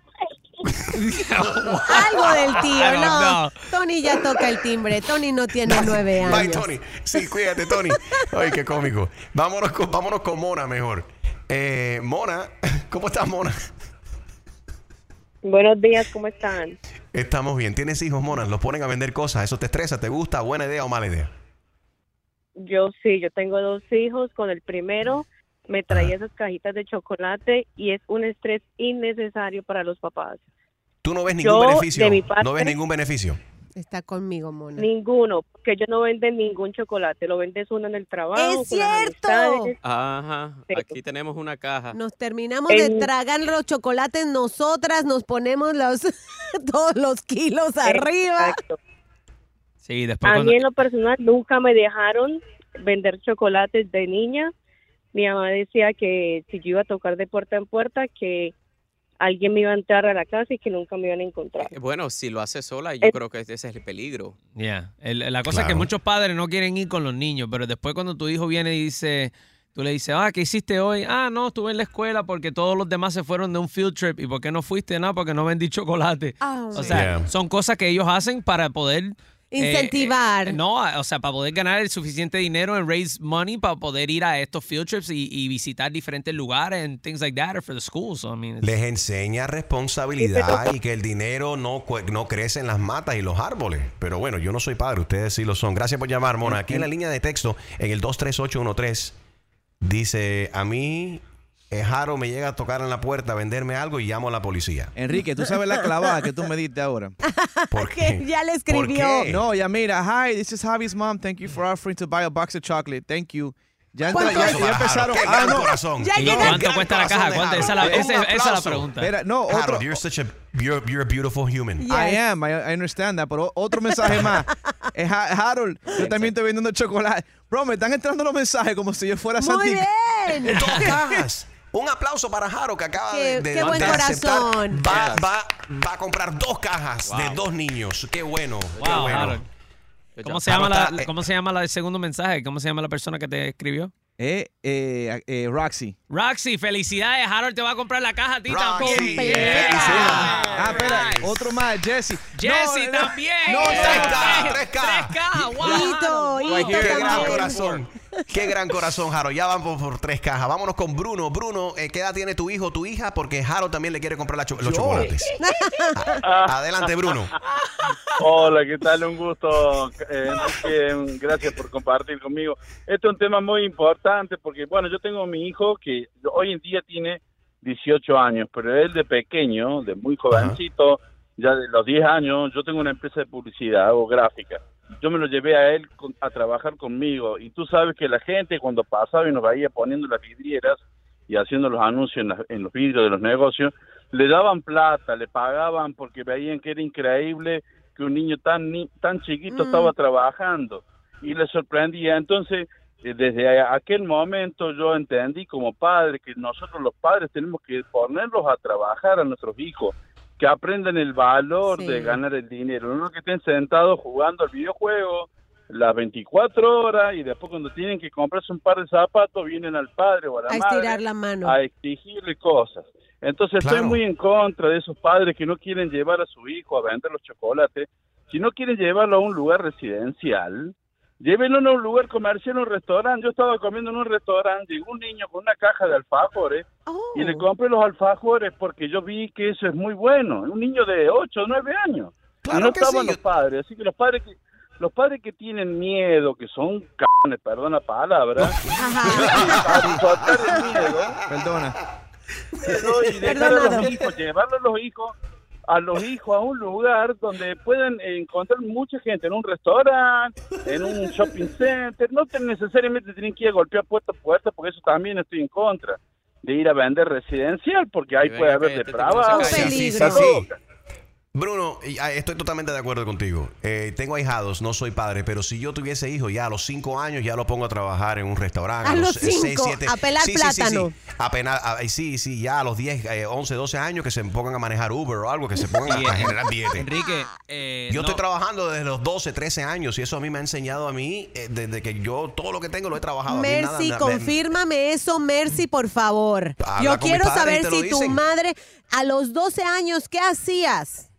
Algo del tío, no. know. Tony ya toca el timbre. Tony no tiene nueve años. Bye, Tony. Sí, cuídate, Tony. Ay, qué cómico. Vámonos con, vámonos con Mona mejor. Eh, Mona, ¿cómo estás, Mona? Buenos días, ¿cómo están? Estamos bien. ¿Tienes hijos, Mona? ¿Los ponen a vender cosas? ¿Eso te estresa? ¿Te gusta? ¿Buena idea o mala idea? Yo sí, yo tengo dos hijos. Con el primero me traía esas cajitas de chocolate y es un estrés innecesario para los papás. ¿Tú no ves ningún Yo, beneficio? parte- ¿No ves ningún beneficio? Está conmigo, Mona. Ninguno, porque ellos no venden ningún chocolate, lo vendes uno en el trabajo. ¡Es cierto! Ajá. Aquí tenemos una caja. Nos terminamos de tragar los chocolates nosotras, nos ponemos los todos los kilos arriba. Exacto. Sí, después A cuando... mí en lo personal nunca me dejaron vender chocolates de niña. Mi mamá decía que si yo iba a tocar de puerta en puerta, que alguien me iba a entrar a la casa y que nunca me iban a encontrar. Eh, Bueno, si lo hace sola, yo Eh, creo que ese es el peligro. Yeah. El- la cosa es que muchos padres no quieren ir con los niños, pero después cuando tu hijo viene y dice, tú le dices, ah, ¿qué hiciste hoy? Ah, no, estuve en la escuela porque todos los demás se fueron de un field trip. ¿Y por qué no fuiste? No, porque no vendí chocolate. Ah, o sí. sea, Yeah. son cosas que ellos hacen para poder... eh, Incentivar. eh, no, o sea, para poder ganar el suficiente dinero en raise money para poder ir a estos field trips y, y visitar diferentes lugares and things like that or for the schools. So, I mean, it's- Les enseña responsabilidad y que el dinero no, no crece en las matas y los árboles. Pero bueno, yo no soy padre, ustedes sí lo son. Gracias por llamar, Mona. Aquí en la línea de texto, en el 23813, dice, a mí, Jaro me llega a tocar en la puerta a venderme algo y llamo a la policía. Enrique, tú sabes la clavada que tú me diste ahora. ¿Por Que ya le escribió. No, ya mira, hi, this is Javi's mom. Thank you for offering to buy a box of chocolate. Thank you. Ya, entra- ¿Cuánto ya, empezaron. Jaro, qué Ah, no. corazón. Ya ¿Y llegaste. cuánto cuesta la caja? ¿Cuánto? Esa es la, Un esa- esa es la pregunta. No, otro. Harold, you're such a you're, you're a beautiful human. I am, I, I understand that. Pero otro mensaje más. Eh, Ha- Harold, yo también estoy vendiendo chocolate. Bro, me están entrando los mensajes como si yo fuera Muy Santi. bien. Dos cajas. Un aplauso para Jaro que acaba Qué- de, de- qué buen de aceptar. corazón. Va, va, va a comprar dos cajas de dos niños. Qué bueno. qué bueno. Harold. ¿Cómo se, llama la, eh, ¿Cómo se llama la del segundo mensaje? ¿Cómo se llama la persona que te escribió? Eh, eh, eh, Roxy. Roxy, felicidades. Harold te va a comprar la caja a ti Roxy, también. Felicidades. Ah, espera, otro más, Jesse. Jesse No, también. No, Tres tres cajas, tres cajas. Tres cajas, wow. Hito, Hito Qué gran corazón. Qué gran corazón, Jaro. Ya van por, por tres cajas. Vámonos con Bruno. Bruno, eh, ¿qué edad tiene tu hijo o tu hija? Porque Jaro también le quiere comprar la cho- los chocolates. A- Adelante, Bruno. Hola, ¿qué tal? Un gusto, eh. Gracias por compartir conmigo. Este es un tema muy importante porque, bueno, yo tengo a mi hijo que hoy en día tiene 18 años, pero él de pequeño, de muy jovencito, ya de los 10 años, yo tengo una empresa de publicidad o gráfica. Yo me lo llevé a él con- a trabajar conmigo. Y tú sabes que la gente cuando pasaba y nos veía poniendo las vidrieras y haciendo los anuncios en, la- en los vidrios de los negocios, le daban plata, le pagaban porque veían que era increíble que un niño tan ni- tan chiquito estaba trabajando. Y le sorprendía. Entonces, eh, desde aquel momento yo entendí como padre que nosotros los padres tenemos que ponerlos a trabajar a nuestros hijos, que aprendan el valor Sí. de ganar el dinero, no que estén sentados jugando al videojuego las 24 horas y después cuando tienen que comprarse un par de zapatos vienen al padre o a la A madre estirar la mano. a exigirle cosas. Entonces estoy muy en contra de esos padres que no quieren llevar a su hijo a vender los chocolates. Si no quieren llevarlo a un lugar residencial, llévenlo a un lugar comercial, un restaurante. Yo estaba comiendo en un restaurante, llegó un niño con una caja de alfajores y le compré los alfajores porque yo vi que eso es muy bueno. Un niño de 8 o 9 años. Claro y no que estaban sí, los padres. Así que los padres que los padres que tienen miedo, que son cabrones, perdón la palabra, para miedo, Perdona. pero y dejar a los hijos, llevarlos a los hijos a los hijos a un lugar donde pueden encontrar mucha gente, en un restaurante, en un shopping center, no te- necesariamente tienen que ir a golpear puerta a puerta, porque eso también estoy en contra, de ir a vender residencial, porque ahí puede haber depravados. Sí, sí, sí, y sí. Bruno, y, ah, estoy totalmente de acuerdo contigo. Eh, tengo ahijados, no soy padre, pero si yo tuviese hijos ya a los 5 años ya lo pongo a trabajar en un restaurante. A los seis, cinco, siete- a pelar Sí, sí, sí, sí. plátano. A penar- a- sí, sí, ya a los 10, eh, 11, 12 años que se pongan a manejar Uber o algo, que se pongan a generar billetes. Enrique, eh, Yo no. estoy trabajando desde los 12, 13 años y eso a mí me ha enseñado a mí, eh, desde que yo todo lo que tengo lo he trabajado. A mí nada Mercy, me- me- confírmame eso, Mercy, por favor. Yo quiero saber si tu madre a los 12 años, ¿qué hacías?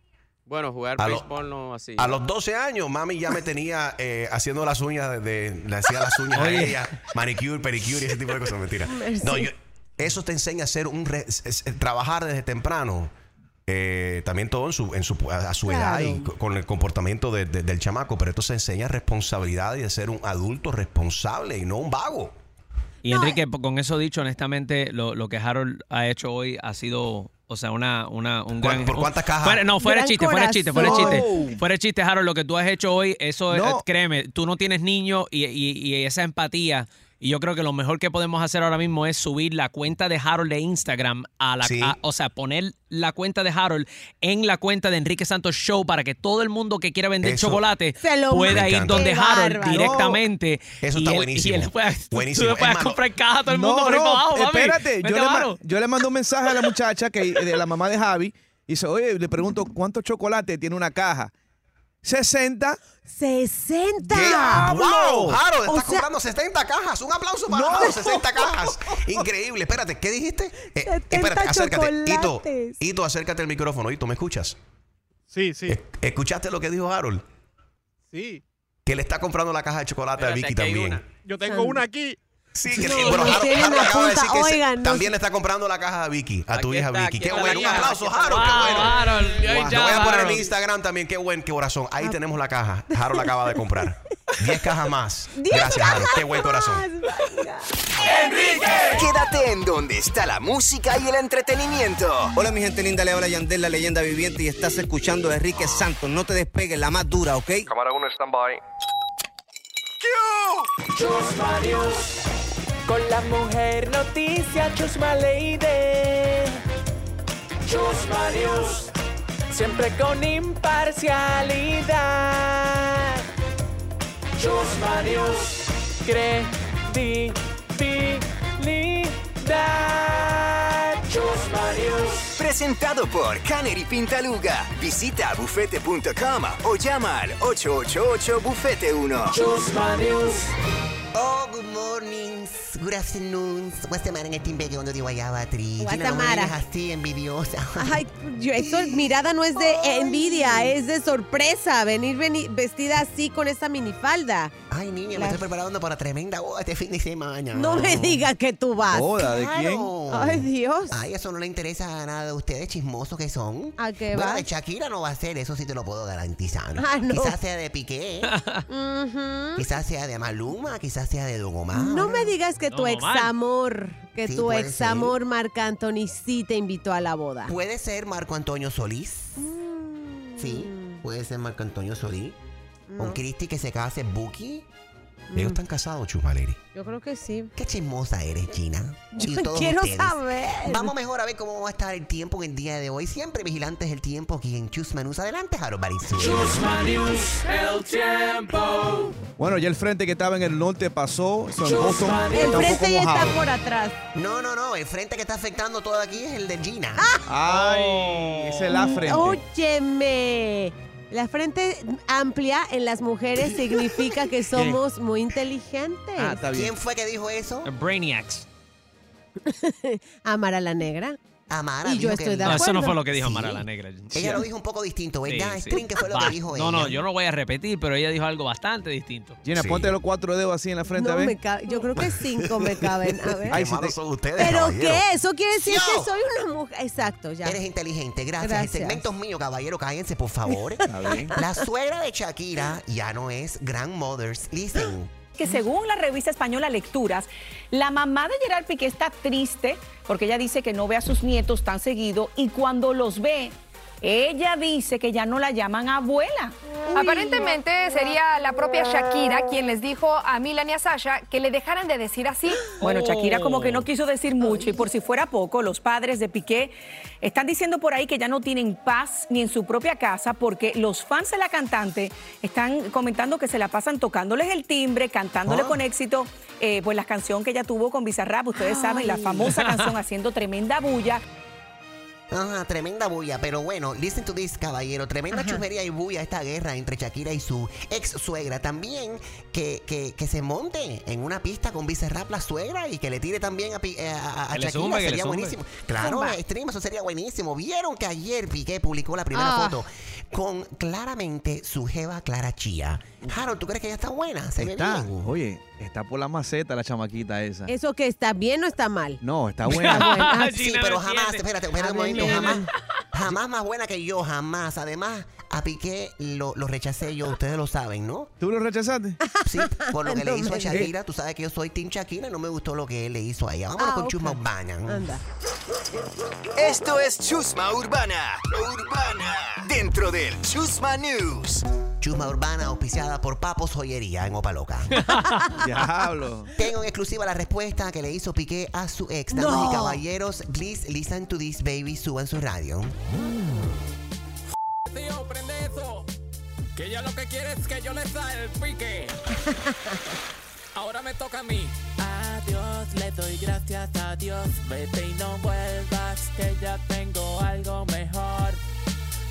Bueno, jugar A lo- béisbol no así. A los 12 años, mami ya me tenía eh, haciendo las uñas, de, de- le hacía las uñas a ella, manicure, pedicure y ese tipo de cosas, mentira. No, yo- eso te enseña a hacer un re- es- es- trabajar desde temprano. eh, también todo en su, en su, a su edad y co- con el comportamiento de- de- del chamaco, pero esto se enseña responsabilidad y de ser un adulto responsable y no un vago. Y Enrique, po- con eso dicho, honestamente, lo, lo que Harold ha hecho hoy ha sido, o sea, una, una un ¿Cuán- gran... por cuántas cajas? Fuera- no, fuera Gran chiste, fuera chiste, fuera corazón. chiste. Fuera chiste, Harold, lo que tú has hecho hoy, eso, No. eh, créeme, tú no tienes niños y, y- y esa empatía. Y yo creo que lo mejor que podemos hacer ahora mismo es subir la cuenta de Harold de Instagram a la, Sí. a- o sea, poner la cuenta de Harold en la cuenta de Enrique Santos Show para que todo el mundo que quiera vender Eso. chocolate Se lo pueda ir donde Harold bárbaro. directamente. Eso y está él- buenísimo. Y él pueda, Buenísimo. Tú le puedes comprar caja a todo el mundo por ahí para abajo, espérate, yo le, yo le mando un mensaje a la muchacha que de la mamá de Javi y dice, oye, le pregunto cuántos chocolates tiene una caja. 60. 60. ¡Wow! Harold, O estás sea- comprando 60 cajas. Un aplauso para No. Harold, 60 cajas. Increíble. Espérate, ¿qué dijiste? Eh, 70 espérate, acércate. Ito, chocolates. Ito, acércate al micrófono. Ito, ¿me escuchas? Sí, sí. ¿Escuchaste lo que dijo Harold? Sí. Que le está comprando la caja de chocolate a Vicky también. Yo tengo una aquí. Sí, que No, bueno, no Harold, acaba de decir que se- Oigan, no también está comprando la caja a Vicky, a tu hija está, Vicky. Qué bueno, un aplauso. Harold, qué bueno. Harold, Wow. Lo voy a poner en Instagram también, qué buen corazón. Ahí tenemos la caja. Harold la acaba de comprar. 10 cajas más. Gracias, Harold. Qué buen corazón. Quédate en donde está la música y el entretenimiento. Hola mi gente linda, le habla Yandel, la leyenda viviente y estás escuchando a Enrique Santos. No te despegues, la más dura, ¿ok? Cámara 1, stand-by. Chusma News. Con la mujer noticia Chusma Lady. Chusma News. Siempre con imparcialidad. Chusma News. Credibilidad. Presentado por Canner y Pintaluga. Visita bufete.com o llama al 888 Bufete 1. Chusma News. Oh, good morning. good afternoon. Guatemala en el timbre que donde de Guayaba Tri. Guatemala. digas así, envidiosa. Ay, yo, eso mirada no es de envidia, es de sorpresa venir veni- vestida así con esta minifalda. Ay, niña, me estoy preparando para tremenda boda este fin de semana. No me digas que tú vas. Claro. Ay, Dios. Ay, eso no le interesa a nada de ustedes, chismosos que son. ¿A qué bueno, vas? de Shakira no va a ser, eso sí te lo puedo garantizar. Ah, no. Quizás sea de Piqué, Ujú. quizás sea de Maluma, quizás sea de Don Omar. No me digas que tu ex amor, que Sí, tu puede ex amor Marc Anthony sí te invitó a la boda. Puede ser Marco Antonio Solís. Sí, puede ser Marco Antonio Solís. Con. Cristi que se case Buki. Ellos están casados, Chusmaleri. Yo creo que sí. Qué chismosa eres, Gina. Y Yo todos quiero ustedes. saber. Vamos mejor a ver cómo va a estar el tiempo en el día de hoy. Siempre vigilantes del tiempo aquí en Chusma News. Adelante, Harold Barizú. Chusma News, el tiempo. Bueno, ya el frente que estaba en el norte pasó. so en Boston El frente ya está por atrás. No, no, no. El frente que está afectando todo aquí es el de Gina. Ay, esa es la frente. Óyeme. La frente amplia en las mujeres significa que somos muy inteligentes. Ah, está bien. ¿Quién fue que dijo eso? Brainiacs. Amar a la negra. Amara Y yo dijo que- estoy de No, acuerdo. eso no fue lo que dijo Sí. Mara la Negra. Ella lo dijo un poco distinto, ¿verdad? Sí, sí. String, ¿qué fue lo Va. que dijo ella? No, no, yo no voy a repetir, pero ella dijo algo bastante distinto. Gina, ponte los cuatro dedos así en la frente, No a ver. me cabe- yo creo que cinco me caben. A ver. Ay, si te- ¿Pero qué? Eso quiere decir Yo. que soy una mujer. Exacto, ya. Eres inteligente, gracias. Gracias. El segmento es mío, caballero, cállense, por favor. bien. La suegra de Shakira ya no es grandmothers. Listen. Que según la revista española Lecturas, la mamá de Gerard Piqué está triste porque ella dice que no ve a sus nietos tan seguido y cuando los ve, ella dice que ya no la llaman abuela. Aparentemente sería la propia Shakira quien les dijo a Milan y a Sasha que le dejaran de decir así. Bueno, Shakira como que no quiso decir mucho y por si fuera poco, los padres de Piqué están diciendo por ahí que ya no tienen paz ni en su propia casa porque los fans de la cantante están comentando que se la pasan tocándoles el timbre, cantándole Ah. con éxito, eh, pues la canción que ella tuvo con Bizarrap, ustedes saben, la famosa canción haciendo tremenda bulla. Ajá, tremenda bulla, pero bueno, listen to this, caballero. Tremenda chusmería y bulla esta guerra entre Shakira y su ex suegra. También que, que, que se monte en una pista con Bizarrap la suegra y que le tire también a, eh, a, a Shakira. sería buenísimo. Claro, stream, eso sería buenísimo. Vieron que ayer Piqué publicó la primera Ah. foto con claramente su jeva Clara Chía. Harold, ¿tú crees que ella está buena? Se ve Está, bien. oye, está por la maceta la chamaquita esa. ¿Eso que está bien o está mal? No, está Está buena. buena. Sí, pero jamás, espérate, espérate un momento, jamás, jamás más buena que yo, jamás. Además, a Piqué lo, lo rechacé yo, ustedes lo saben, ¿no? ¿Tú lo rechazaste? Sí, por lo que No le hizo a Shakira, tú sabes que yo soy Team Shakira y no me gustó lo que él le hizo a ella. Vámonos Ah, con. Chusma Urbana. Anda. Esto es Chusma Urbana. Urbana. Dentro del Chusma News. Chusma Urbana, auspiciada por Papos Joyería en Opaloca. Diablo. Tengo en exclusiva la respuesta que le hizo Piqué a su ex. Damas No. y caballeros, please listen to this baby, suban su radio. Tío, prende eso. Que ella lo que quiere es que yo le pique. Ahora me toca a mí. Adiós, le doy gracias a Dios. Vete y no vuelvas, que ya tengo algo mejor.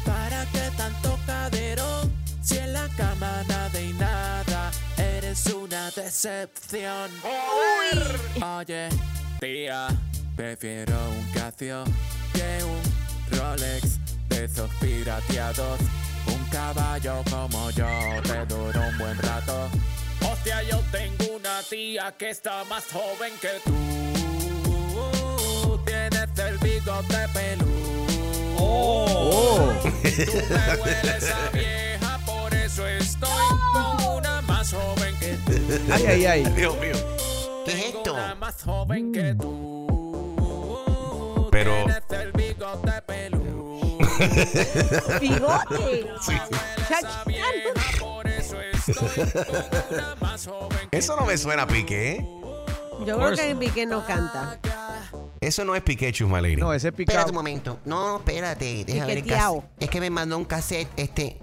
¿Para qué tanto caderón? Si en la cama nada y nada, eres una decepción. Oye, tía, prefiero un Casio que un Rolex de esos pirateados. Un caballo como yo te dura un buen rato. Hostia, yo tengo una tía que está más joven que tú. Tienes el bigote peludo. Oh. Tú me hueles a vieja, por eso estoy con una más joven que tú. Ay, ay, ay. Dios mío. ¿Qué es esto? Una más joven que tú. Pero- Tienes el bigote peludo. Bigote. Por eso no me suena a Piqué. ¿eh? Yo creo que Piqué no canta. Eso no es Piqué, Chusmaleri. No, ese es Espérate picado. un momento. No, espérate. Deja ver el cassette. Es que me mandó un cassette, este.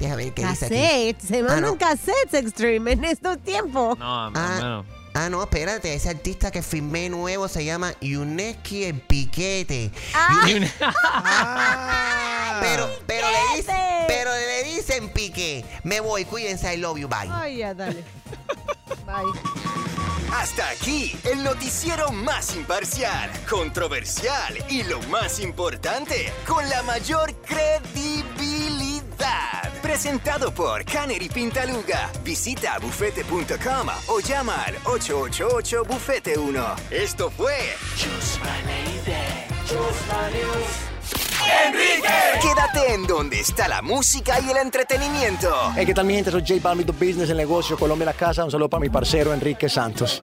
Deja ver qué dice aquí. Cassette. Se mandan Ah, no. cassettes extreme en estos tiempos. No, Ah, no. Ah, no, espérate, ese artista que firmé nuevo se llama Yuneski el Piquete. Ah. Yune- Ah. pero, pero le dicen, Piquete. pero le dicen Piqué. Me voy, cuídense, I love you, bye. Ay, ya, dale. Bye. Hasta aquí, el noticiero más imparcial, controversial y lo más importante, con la mayor credibilidad. Presentado por Canary Pintaluga. Visita bufete.com o llama al 888 Bufete 1. Esto fue Enrique. Quédate en donde está la música y el entretenimiento. Hey, ¿qué tal mi gente? Soy J Balvin, Business, el negocio, Colombia la casa. Un saludo para mi parcero Enrique Santos.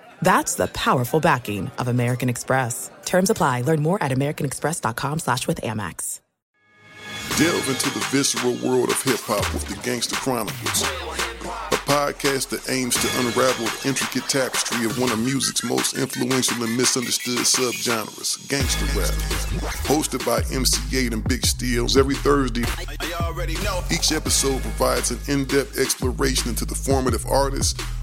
That's the powerful backing of American Express. Terms apply. Learn more at americanexpress.com slash with Amex. Delve into the visceral world of hip hop with the Gangster Chronicles, a podcast that aims to unravel the intricate tapestry of one of music's most influential and misunderstood subgenres, gangster rap. Hosted by MC8 and Big Steels every Thursday. Each episode provides an in-depth exploration into the formative artists,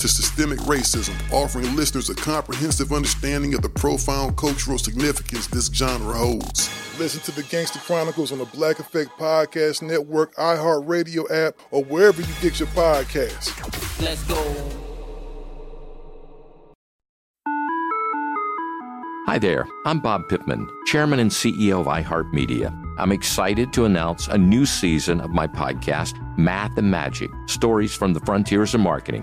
to systemic racism, offering listeners a comprehensive understanding of the profound cultural significance this genre holds. Listen to the Gangster Chronicles on the Black Effect Podcast Network, iHeartRadio app, or wherever you get your podcasts. Let's go. Hi there, I'm Bob Pittman, Chairman and CEO of iHeartMedia. I'm excited to announce a new season of my podcast, Math and Magic Stories from the Frontiers of Marketing.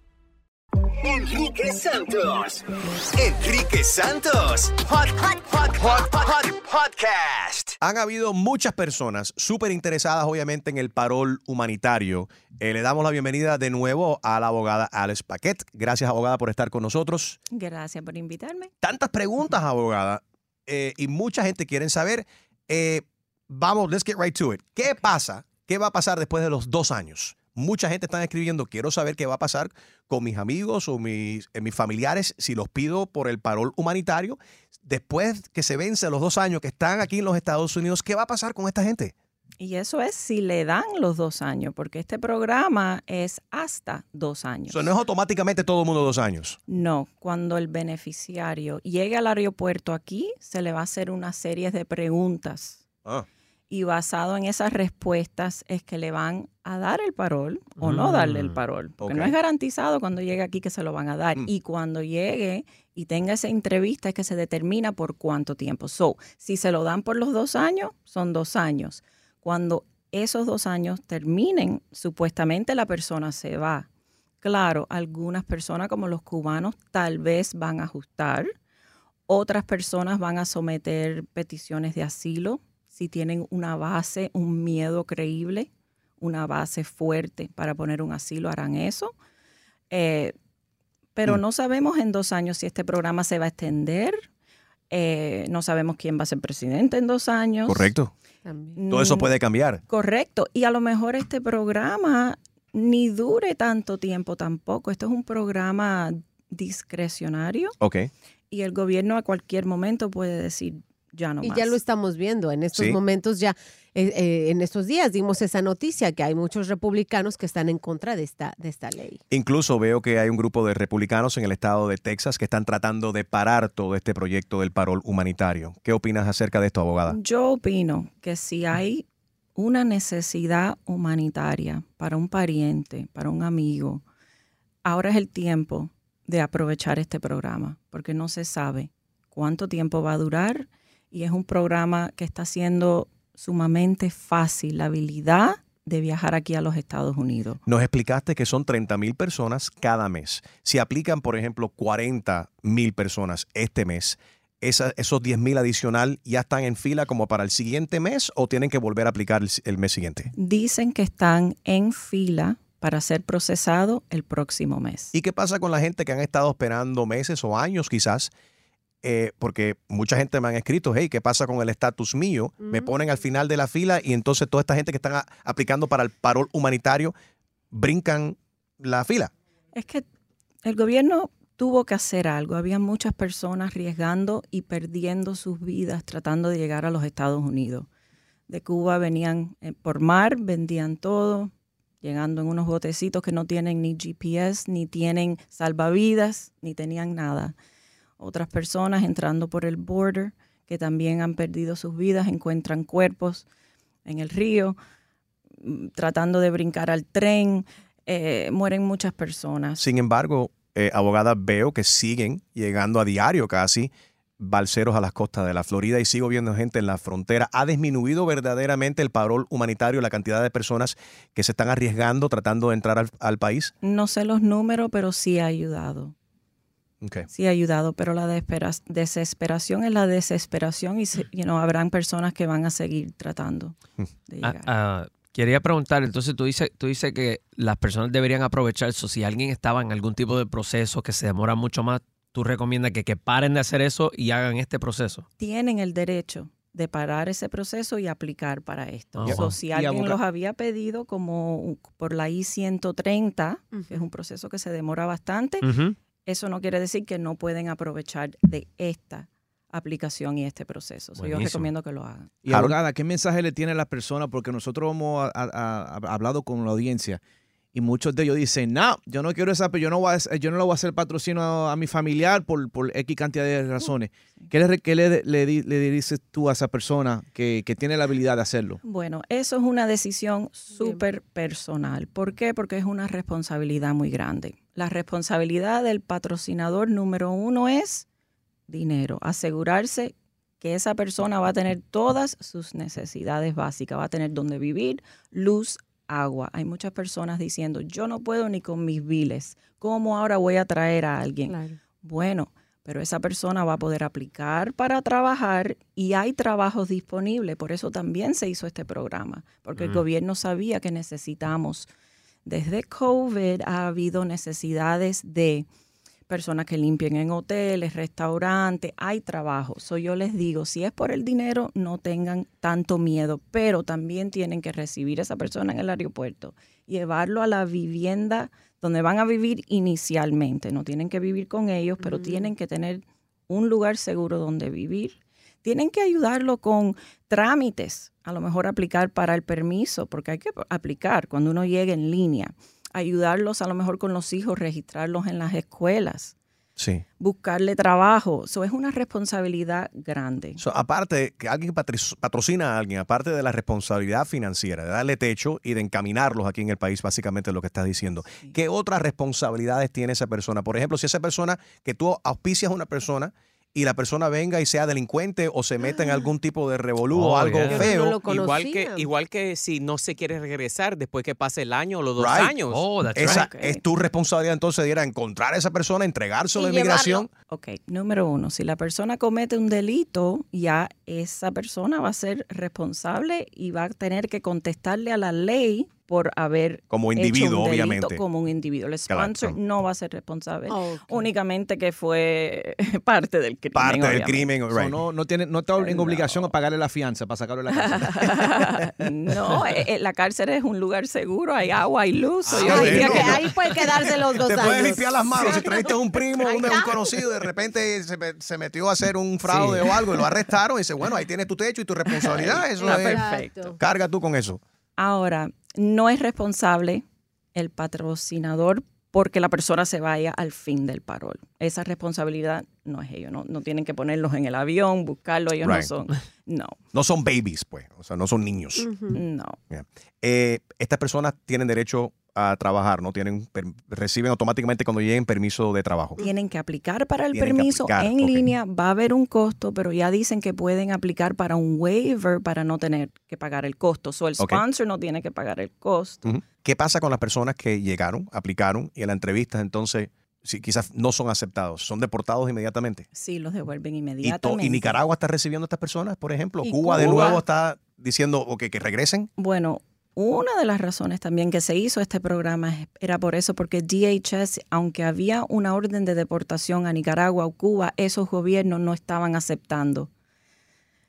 Enrique Santos. Enrique Santos. Hot, hot, hot, hot, hot, podcast. Han habido muchas personas súper interesadas, obviamente, en el parol humanitario. Eh, le damos la bienvenida de nuevo a la abogada Alice Paquet. Gracias, abogada, por estar con nosotros. Gracias por invitarme. Tantas preguntas, abogada, eh, y mucha gente quiere saber. eh, vamos, let's get right to it. ¿Qué pasa? ¿Qué va a pasar después de los dos años? Mucha gente está escribiendo, quiero saber qué va a pasar con mis amigos o mis, eh, mis familiares si los pido por el parol humanitario. Después que se vence los dos años que están aquí en los Estados Unidos, ¿qué va a pasar con esta gente? Y eso es si le dan los dos años, porque este programa es hasta dos años. Eso no es automáticamente todo el mundo dos años. No, cuando el beneficiario llegue al aeropuerto aquí, se le va a hacer una serie de preguntas. Ah. Y basado en esas respuestas es que le van a dar el parol o no darle el Mm, parol. Porque no es garantizado cuando llegue aquí que se lo van a dar. Mm. Y cuando llegue y tenga esa entrevista es que se determina por cuánto tiempo. So, si se lo dan por los dos años, son dos años. Cuando esos dos años terminen, supuestamente la persona se va. Claro, algunas personas como los cubanos tal vez van a ajustar, otras personas van a someter peticiones de asilo si tienen una base, un miedo creíble, una base fuerte para poner un asilo, harán eso. Eh, pero Mm. no sabemos en dos años si este programa se va a extender. eh, no sabemos quién va a ser presidente en dos años. Correcto. Todo eso puede cambiar. Correcto. Y a lo mejor este programa ni dure tanto tiempo tampoco. Esto es un programa discrecionario Ok. y el gobierno a cualquier momento puede decir ya no Y más. ya lo estamos viendo en estos Sí. momentos, ya eh, eh, en estos días dimos esa noticia que hay muchos republicanos que están en contra de esta, de esta ley. Incluso veo que hay un grupo de republicanos en el estado de Texas que están tratando de parar todo este proyecto del parol humanitario. ¿Qué opinas acerca de esto, abogada? Yo opino que si hay una necesidad humanitaria para un pariente, para un amigo, ahora es el tiempo de aprovechar este programa, porque no se sabe cuánto tiempo va a durar y es un programa que está haciendo sumamente fácil la habilidad de viajar aquí a los Estados Unidos. Nos explicaste que son 30 mil personas cada mes. Si aplican, por ejemplo, 40 mil personas este mes, esa- esos 10 mil adicional ya están en fila como para el siguiente mes o tienen que volver a aplicar el, el mes siguiente. Dicen que están en fila para ser procesado el próximo mes. ¿Y qué pasa con la gente que han estado esperando meses o años quizás? Eh, porque mucha gente me han escrito, hey, ¿qué pasa con el estatus mío? Me ponen al final de la fila y entonces toda esta gente que están a- aplicando para el parol humanitario brincan la fila. Es que el gobierno tuvo que hacer algo. Había muchas personas arriesgando y perdiendo sus vidas tratando de llegar a los Estados Unidos. De Cuba venían eh, por mar, vendían todo, llegando en unos botecitos que no tienen ni GPS, ni tienen salvavidas, ni tenían nada. Otras personas entrando por el border que también han perdido sus vidas, encuentran cuerpos en el río, mm, tratando de brincar al tren. eh, mueren muchas personas. Sin embargo, eh, abogada, veo que siguen llegando a diario casi balseros a las costas de la Florida y sigo viendo gente en la frontera. ¿Ha disminuido verdaderamente el parol humanitario, la cantidad de personas que se están arriesgando tratando de entrar al, al país? No sé los números, pero sí ha ayudado. Okay. Sí ha ayudado, pero la desespera- desesperación es la desesperación y se- you know, habrán personas que van a seguir tratando de Ah, llegar. ah, quería preguntar, entonces tú dices, tú dices que las personas deberían aprovechar eso. Si alguien estaba en algún tipo de proceso que se demora mucho más, tú recomiendas que, que paren de hacer eso y hagan este proceso. Tienen el derecho de parar ese proceso y aplicar para esto. Ah, So, wow. si alguien los había pedido como por la I-130, que es un proceso que se demora bastante, Ujú. Eso no quiere decir que no pueden aprovechar de esta aplicación y este proceso. So, yo recomiendo que lo hagan. Y abogada, ¿qué mensaje le tiene a las personas? Porque nosotros hemos a- a- a- hablado con la audiencia y muchos de ellos dicen, no, yo no quiero esa, pero yo no, voy a, yo no le voy a hacer patrocinio a mi familiar por, por X cantidad de razones. ¿Qué, le, qué le, le dices tú a esa persona que, que tiene la habilidad de hacerlo? Bueno, eso es una decisión súper personal. ¿Por qué? Porque es una responsabilidad muy grande. La responsabilidad del patrocinador número uno es dinero, asegurarse que esa persona va a tener todas sus necesidades básicas, va a tener donde vivir, luz, agua. Hay muchas personas diciendo, yo no puedo ni con mis biles, ¿cómo ahora voy a traer a alguien? Bueno, pero esa persona va a poder aplicar para trabajar y hay trabajos disponibles, por eso también se hizo este programa, porque el gobierno sabía que necesitamos, desde COVID ha habido necesidades de personas que limpien en hoteles, restaurantes, hay trabajo. So, yo les digo, si es por el dinero, no tengan tanto miedo, pero también tienen que recibir a esa persona en el aeropuerto, llevarlo a la vivienda donde van a vivir inicialmente. No tienen que vivir con ellos, pero tienen que tener un lugar seguro donde vivir. Tienen que ayudarlo con trámites, a lo mejor aplicar para el permiso, porque hay que aplicar cuando uno llegue en línea ayudarlos a lo mejor con los hijos, registrarlos en las escuelas, Sí. buscarle trabajo. Eso es una responsabilidad grande. So, aparte, que alguien patrocina a alguien, aparte de la responsabilidad financiera, de darle techo y de encaminarlos aquí en el país, básicamente lo que estás diciendo. ¿Qué otras responsabilidades tiene esa persona? Por ejemplo, si esa persona, que tú auspicias a una persona y la persona venga y sea delincuente o se meta en algún tipo de revolú o Oh, algo yeah. feo. igual que igual que si no se quiere regresar después que pase el año o los dos Right. años. Esa es tu responsabilidad entonces de ir a encontrar a esa persona, entregárselo a Y inmigración. llevarlo. Ok, número uno, si la persona comete un delito, ya esa persona va a ser responsable y va a tener que contestarle a la ley por haber Como hecho individuo, un delito obviamente. como un individuo. El Claro. sponsor no va a ser responsable, Oh, únicamente que fue parte del crimen. Parte del crimen, So, no, no, tiene, no está en obligación a pagarle la fianza para sacarlo de la casa. No, eh, eh, la cárcel es un lugar seguro, hay agua, hay luz. Ah, yo diría bueno. que Ahí puede quedarse los dos Te años. puedes limpiar las manos. Si trajiste un primo, un, un conocido, de repente se, me- se metió a hacer un fraude Sí. o algo y lo arrestaron y dice, bueno, ahí tienes tu techo y tu responsabilidad. Eso es. perfecto. Carga tú con eso. Ahora, no es responsable el patrocinador porque la persona se vaya al fin del parol. Esa responsabilidad no es ellos, no, no tienen que ponerlos en el avión, buscarlo, ellos no son. No, No son babies, pues. O sea, no son niños. no. Yeah. Eh, estas personas tienen derecho a trabajar, ¿no? Tienen, reciben automáticamente cuando lleguen permiso de trabajo. Tienen que aplicar para el Tienen permiso aplicar, en línea, va a haber un costo, pero ya dicen que pueden aplicar para un waiver para no tener que pagar el costo. So el sponsor no tiene que pagar el costo. ¿Qué pasa con las personas que llegaron, aplicaron y en la entrevista entonces si quizás no son aceptados? ¿Son deportados inmediatamente? Sí, los devuelven ¿Y, to- inmediatamente. y Nicaragua está recibiendo a estas personas, por ejemplo? ¿Y ¿Cuba, de nuevo está diciendo ok, que regresen? Bueno, una de las razones también que se hizo este programa era por eso, porque DHS, aunque había una orden de deportación a Nicaragua o Cuba, esos gobiernos no estaban aceptando.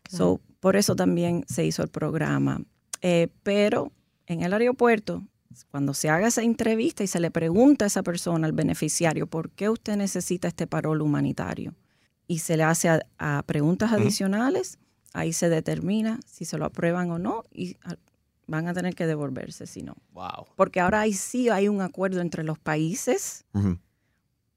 So, por eso también se hizo el programa. Eh, pero en el aeropuerto, cuando se haga esa entrevista y se le pregunta a esa persona, al beneficiario, ¿por qué usted necesita este parol humanitario? Y se le hace a, a preguntas adicionales, ahí se determina si se lo aprueban o no y van a tener que devolverse si no. Wow. Porque ahora ahí sí hay un acuerdo entre los países Ujú.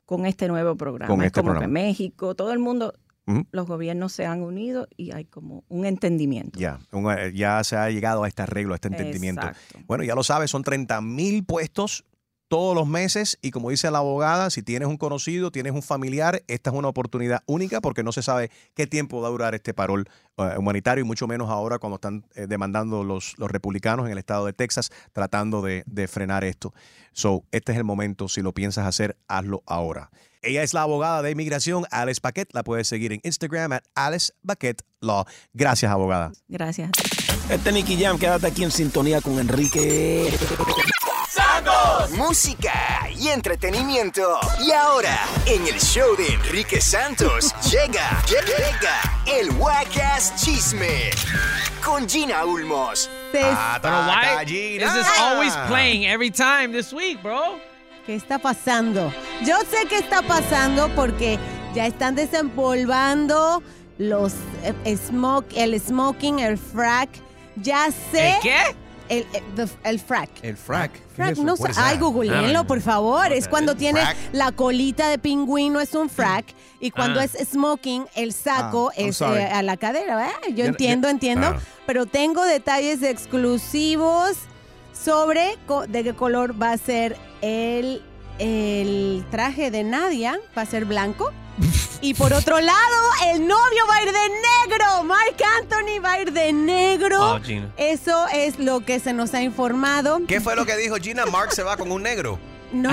con este nuevo programa. Con es este como programa. que México, todo el mundo, Ujú. los gobiernos se han unido y hay como un entendimiento. Ya, un- eh, ya se ha llegado a este arreglo, a este entendimiento. Exacto. Bueno, ya lo sabes, son 30 mil puestos todos los meses y como dice la abogada, si tienes un conocido, tienes un familiar, esta es una oportunidad única porque no se sabe qué tiempo va a durar este parol eh, humanitario y mucho menos ahora cuando están eh, demandando los, los republicanos en el estado de Texas tratando de, de frenar esto. So, este es el momento, si lo piensas hacer, hazlo ahora. Ella es la abogada de inmigración, Alice Paquet. La puedes seguir en Instagram at Alice Paquet Law. Gracias, abogada. Gracias. Este Nicky Jam, quédate aquí en sintonía con Enrique. Música y entretenimiento. Y ahora, en el show de Enrique Santos, llega, llega el Wacas Chisme con Gina Ulmos. Ah, pero why is this always playing every time this week, bro? ¿Qué está pasando? Yo sé qué está pasando porque ya están desempolvando los eh, smoke, el smoking, el frack. Ya sé. ¿El qué? El, el, the- el frack. El frack. Frack, no sé. Ay, googleenlo, por favor. Es cuando tienes la colita de pingüino, es un frack. Y cuando Ah. es smoking, el saco Ah, es eh, a la cadera. ¿eh? Yo, Yo- entiendo, yo- entiendo. Ah. Pero tengo detalles exclusivos sobre co- de qué color va a ser el, el traje de Nadia. Va a ser blanco. Y por otro lado, el novio va a ir de negro. Mark Anthony va a ir de negro. Oh, Gina. Eso es lo que se nos ha informado. ¿Qué fue lo que dijo Gina? Mark se va con un negro. No.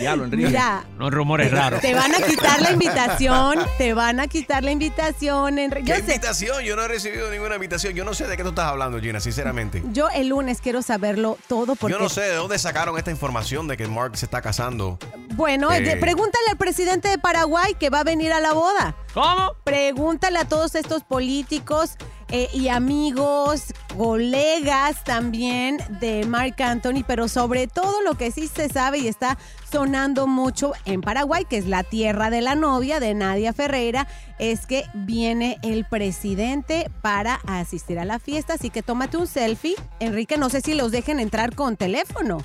Diablo, Enrique. Mira, No rumores raros. te van a quitar la invitación. Te van a quitar la invitación. Enri- ¿Qué Yo sé, invitación? Yo no he recibido ninguna invitación. Yo no sé de qué tú estás hablando, Gina, sinceramente. yo el lunes quiero saberlo todo porque Yo no sé de dónde sacaron esta información de que Mark se está casando. Bueno, Eh. de- pregúntale al presidente de Paraguay que va a venir a la boda. ¿Cómo? Pregúntale a todos estos políticos eh, y amigos, colegas también de Mark Anthony, pero sobre todo lo que sí se sabe y está sonando mucho en Paraguay, que es la tierra de la novia de Nadia Ferreira, es que viene el presidente para asistir a la fiesta, así que tómate un selfie. Enrique, no sé si los dejen entrar con teléfono.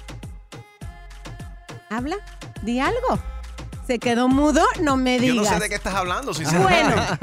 ¿Habla? Di algo. ¿Se quedó mudo? No me Yo digas. no sé de qué estás hablando, sinceramente. Bueno,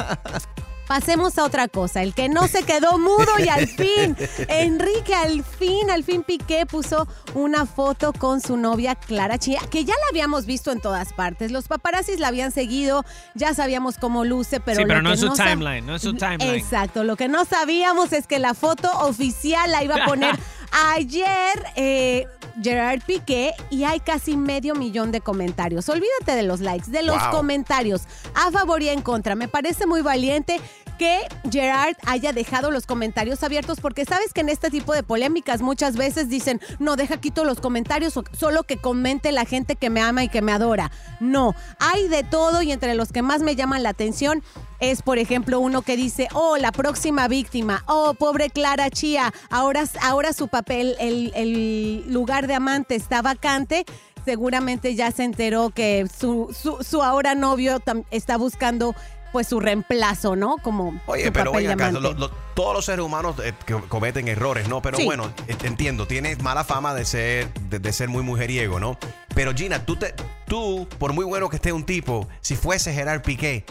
pasemos a otra cosa. El que no se quedó mudo y al fin, Enrique, al fin, al fin Piqué puso una foto con su novia Clara Chía, que ya la habíamos visto en todas partes. Los paparazzis la habían seguido, ya sabíamos cómo luce, pero sí, pero no en su timeline, no en su timeline. Exacto, lo que no sabíamos es que la foto oficial la iba a poner ayer eh, Gerard Piqué y hay casi medio millón de comentarios. Olvídate de los likes, de los Wow. comentarios a favor y en contra. Me parece muy valiente que Gerard haya dejado los comentarios abiertos porque sabes que en este tipo de polémicas muchas veces dicen, no, deja quito los comentarios o solo que comente la gente que me ama y que me adora. No, hay de todo y entre los que más me llaman la atención es, por ejemplo, uno que dice, oh, la próxima víctima, oh, pobre Clara Chía, ahora, ahora su papel, el, el lugar de amante está vacante. Seguramente ya se enteró que su, su, su ahora novio está buscando pues su reemplazo, ¿no? Como Oye, pero oye, acá, amante. lo- lo- todos los seres humanos eh, que cometen errores, ¿no? Pero Sí. bueno, entiendo, tienes mala fama de ser, de, de ser muy mujeriego, ¿no? Pero Gina, tú, te, tú, por muy bueno que esté un tipo, si fuese Gerard Piqué,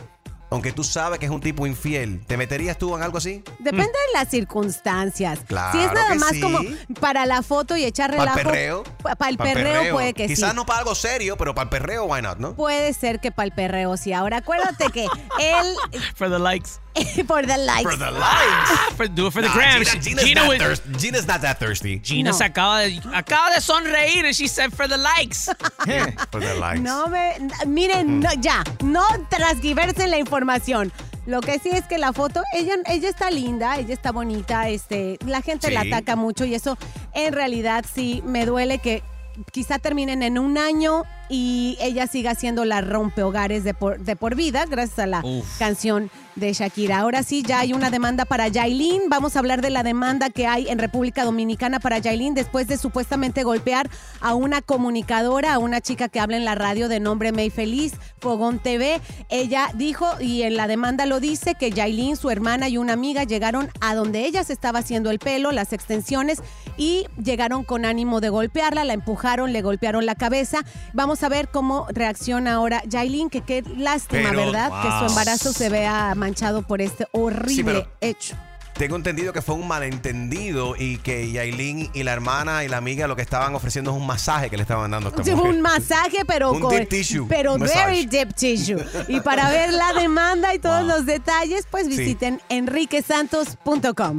aunque tú sabes que es un tipo infiel, ¿te meterías tú en algo así? Depende de las circunstancias. Claro si es nada que más sí. como para la foto y echar Para relajo. el perreo. Para el perreo, puede que Quizás sí. no para algo serio, pero para el perreo, why not, ¿no? Puede ser que para el perreo sí. Ahora acuérdate que él For the likes. por the likes. For the likes. For- do it for the Nah, gram. Gina- Gina, Gina's, not was- thirst- Gina's not that thirsty. Gina No. se acaba de, acaba de sonreír and she said for the likes. For the likes. No me. Miren, no, ya. No transgiversen la información. Lo que sí es que la foto, ella, ella está linda, ella está bonita, este, la gente la ataca mucho y eso en realidad sí me duele que quizá terminen en un año y ella siga siendo la rompehogares de por, de por vida gracias a la Uf. canción de Shakira. Ahora sí, ya hay una demanda para Yailin. Vamos a hablar de la demanda que hay en República Dominicana para Yailin después de supuestamente golpear a una comunicadora, a una chica que habla en la radio de nombre May Feliz, Fogón TV. Ella dijo, y en la demanda lo dice, que Yailin, su hermana y una amiga llegaron a donde ella se estaba haciendo el pelo, las extensiones, y llegaron con ánimo de golpearla, la empujaron, le golpearon la cabeza. Vamos a ver cómo reacciona ahora Yailin, que qué lástima, Pero- ¿verdad? Que su embarazo se vea manchado por este horrible Sí, pero- hecho. Tengo entendido que fue un malentendido y que Yailin y la hermana y la amiga lo que estaban ofreciendo es un masaje que le estaban dando a esta Sí, mujer. un masaje, pero Un con, deep tissue, pero massage. very deep tissue. Y para ver la demanda y todos los detalles, pues Sí. visiten enriquesantos.com.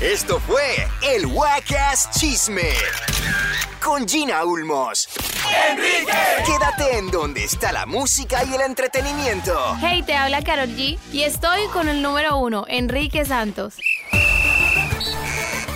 Esto fue el Wacas Chisme con Gina Ulmos. ¡Enrique! Quédate en donde está la música y el entretenimiento. Hey, te habla Carol G y estoy con el número uno, Enrique Santos.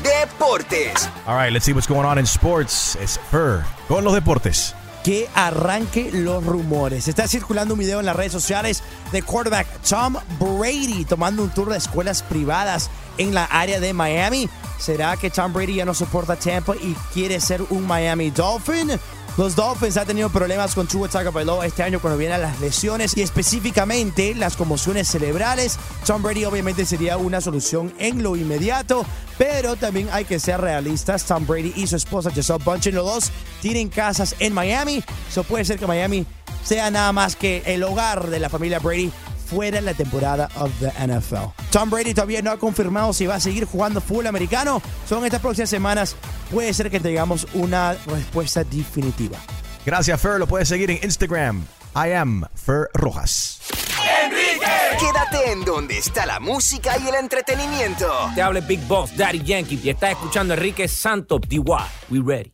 Deportes. All right, let's see what's going on in sports. Es Fur con los deportes. Que arranque los rumores. Está circulando un video en las redes sociales de quarterback Tom Brady tomando un tour de escuelas privadas en la área de Miami. ¿Será que Tom Brady ya no soporta Tampa y quiere ser un Miami Dolphin? Los Dolphins han tenido problemas con Tua Tagovailoa este año cuando vienen las lesiones y específicamente las conmociones cerebrales. Tom Brady obviamente sería una solución en lo inmediato, pero también hay que ser realistas. Tom Brady y su esposa Giselle Bundchen, los dos tienen casas en Miami. Eso puede ser que Miami sea nada más que el hogar de la familia Brady fuera la temporada of the NFL. Tom Brady todavía no ha confirmado si va a seguir jugando fútbol americano. Son estas próximas semanas. Puede ser que tengamos una respuesta definitiva. Gracias, Fur. Lo puedes seguir en Instagram. I am Fur Rojas. ¡Enrique! Quédate en donde está la música y el entretenimiento. Te habla Big Boss, Daddy Yankee, y estás escuchando a Enrique Santos, DY. We ready.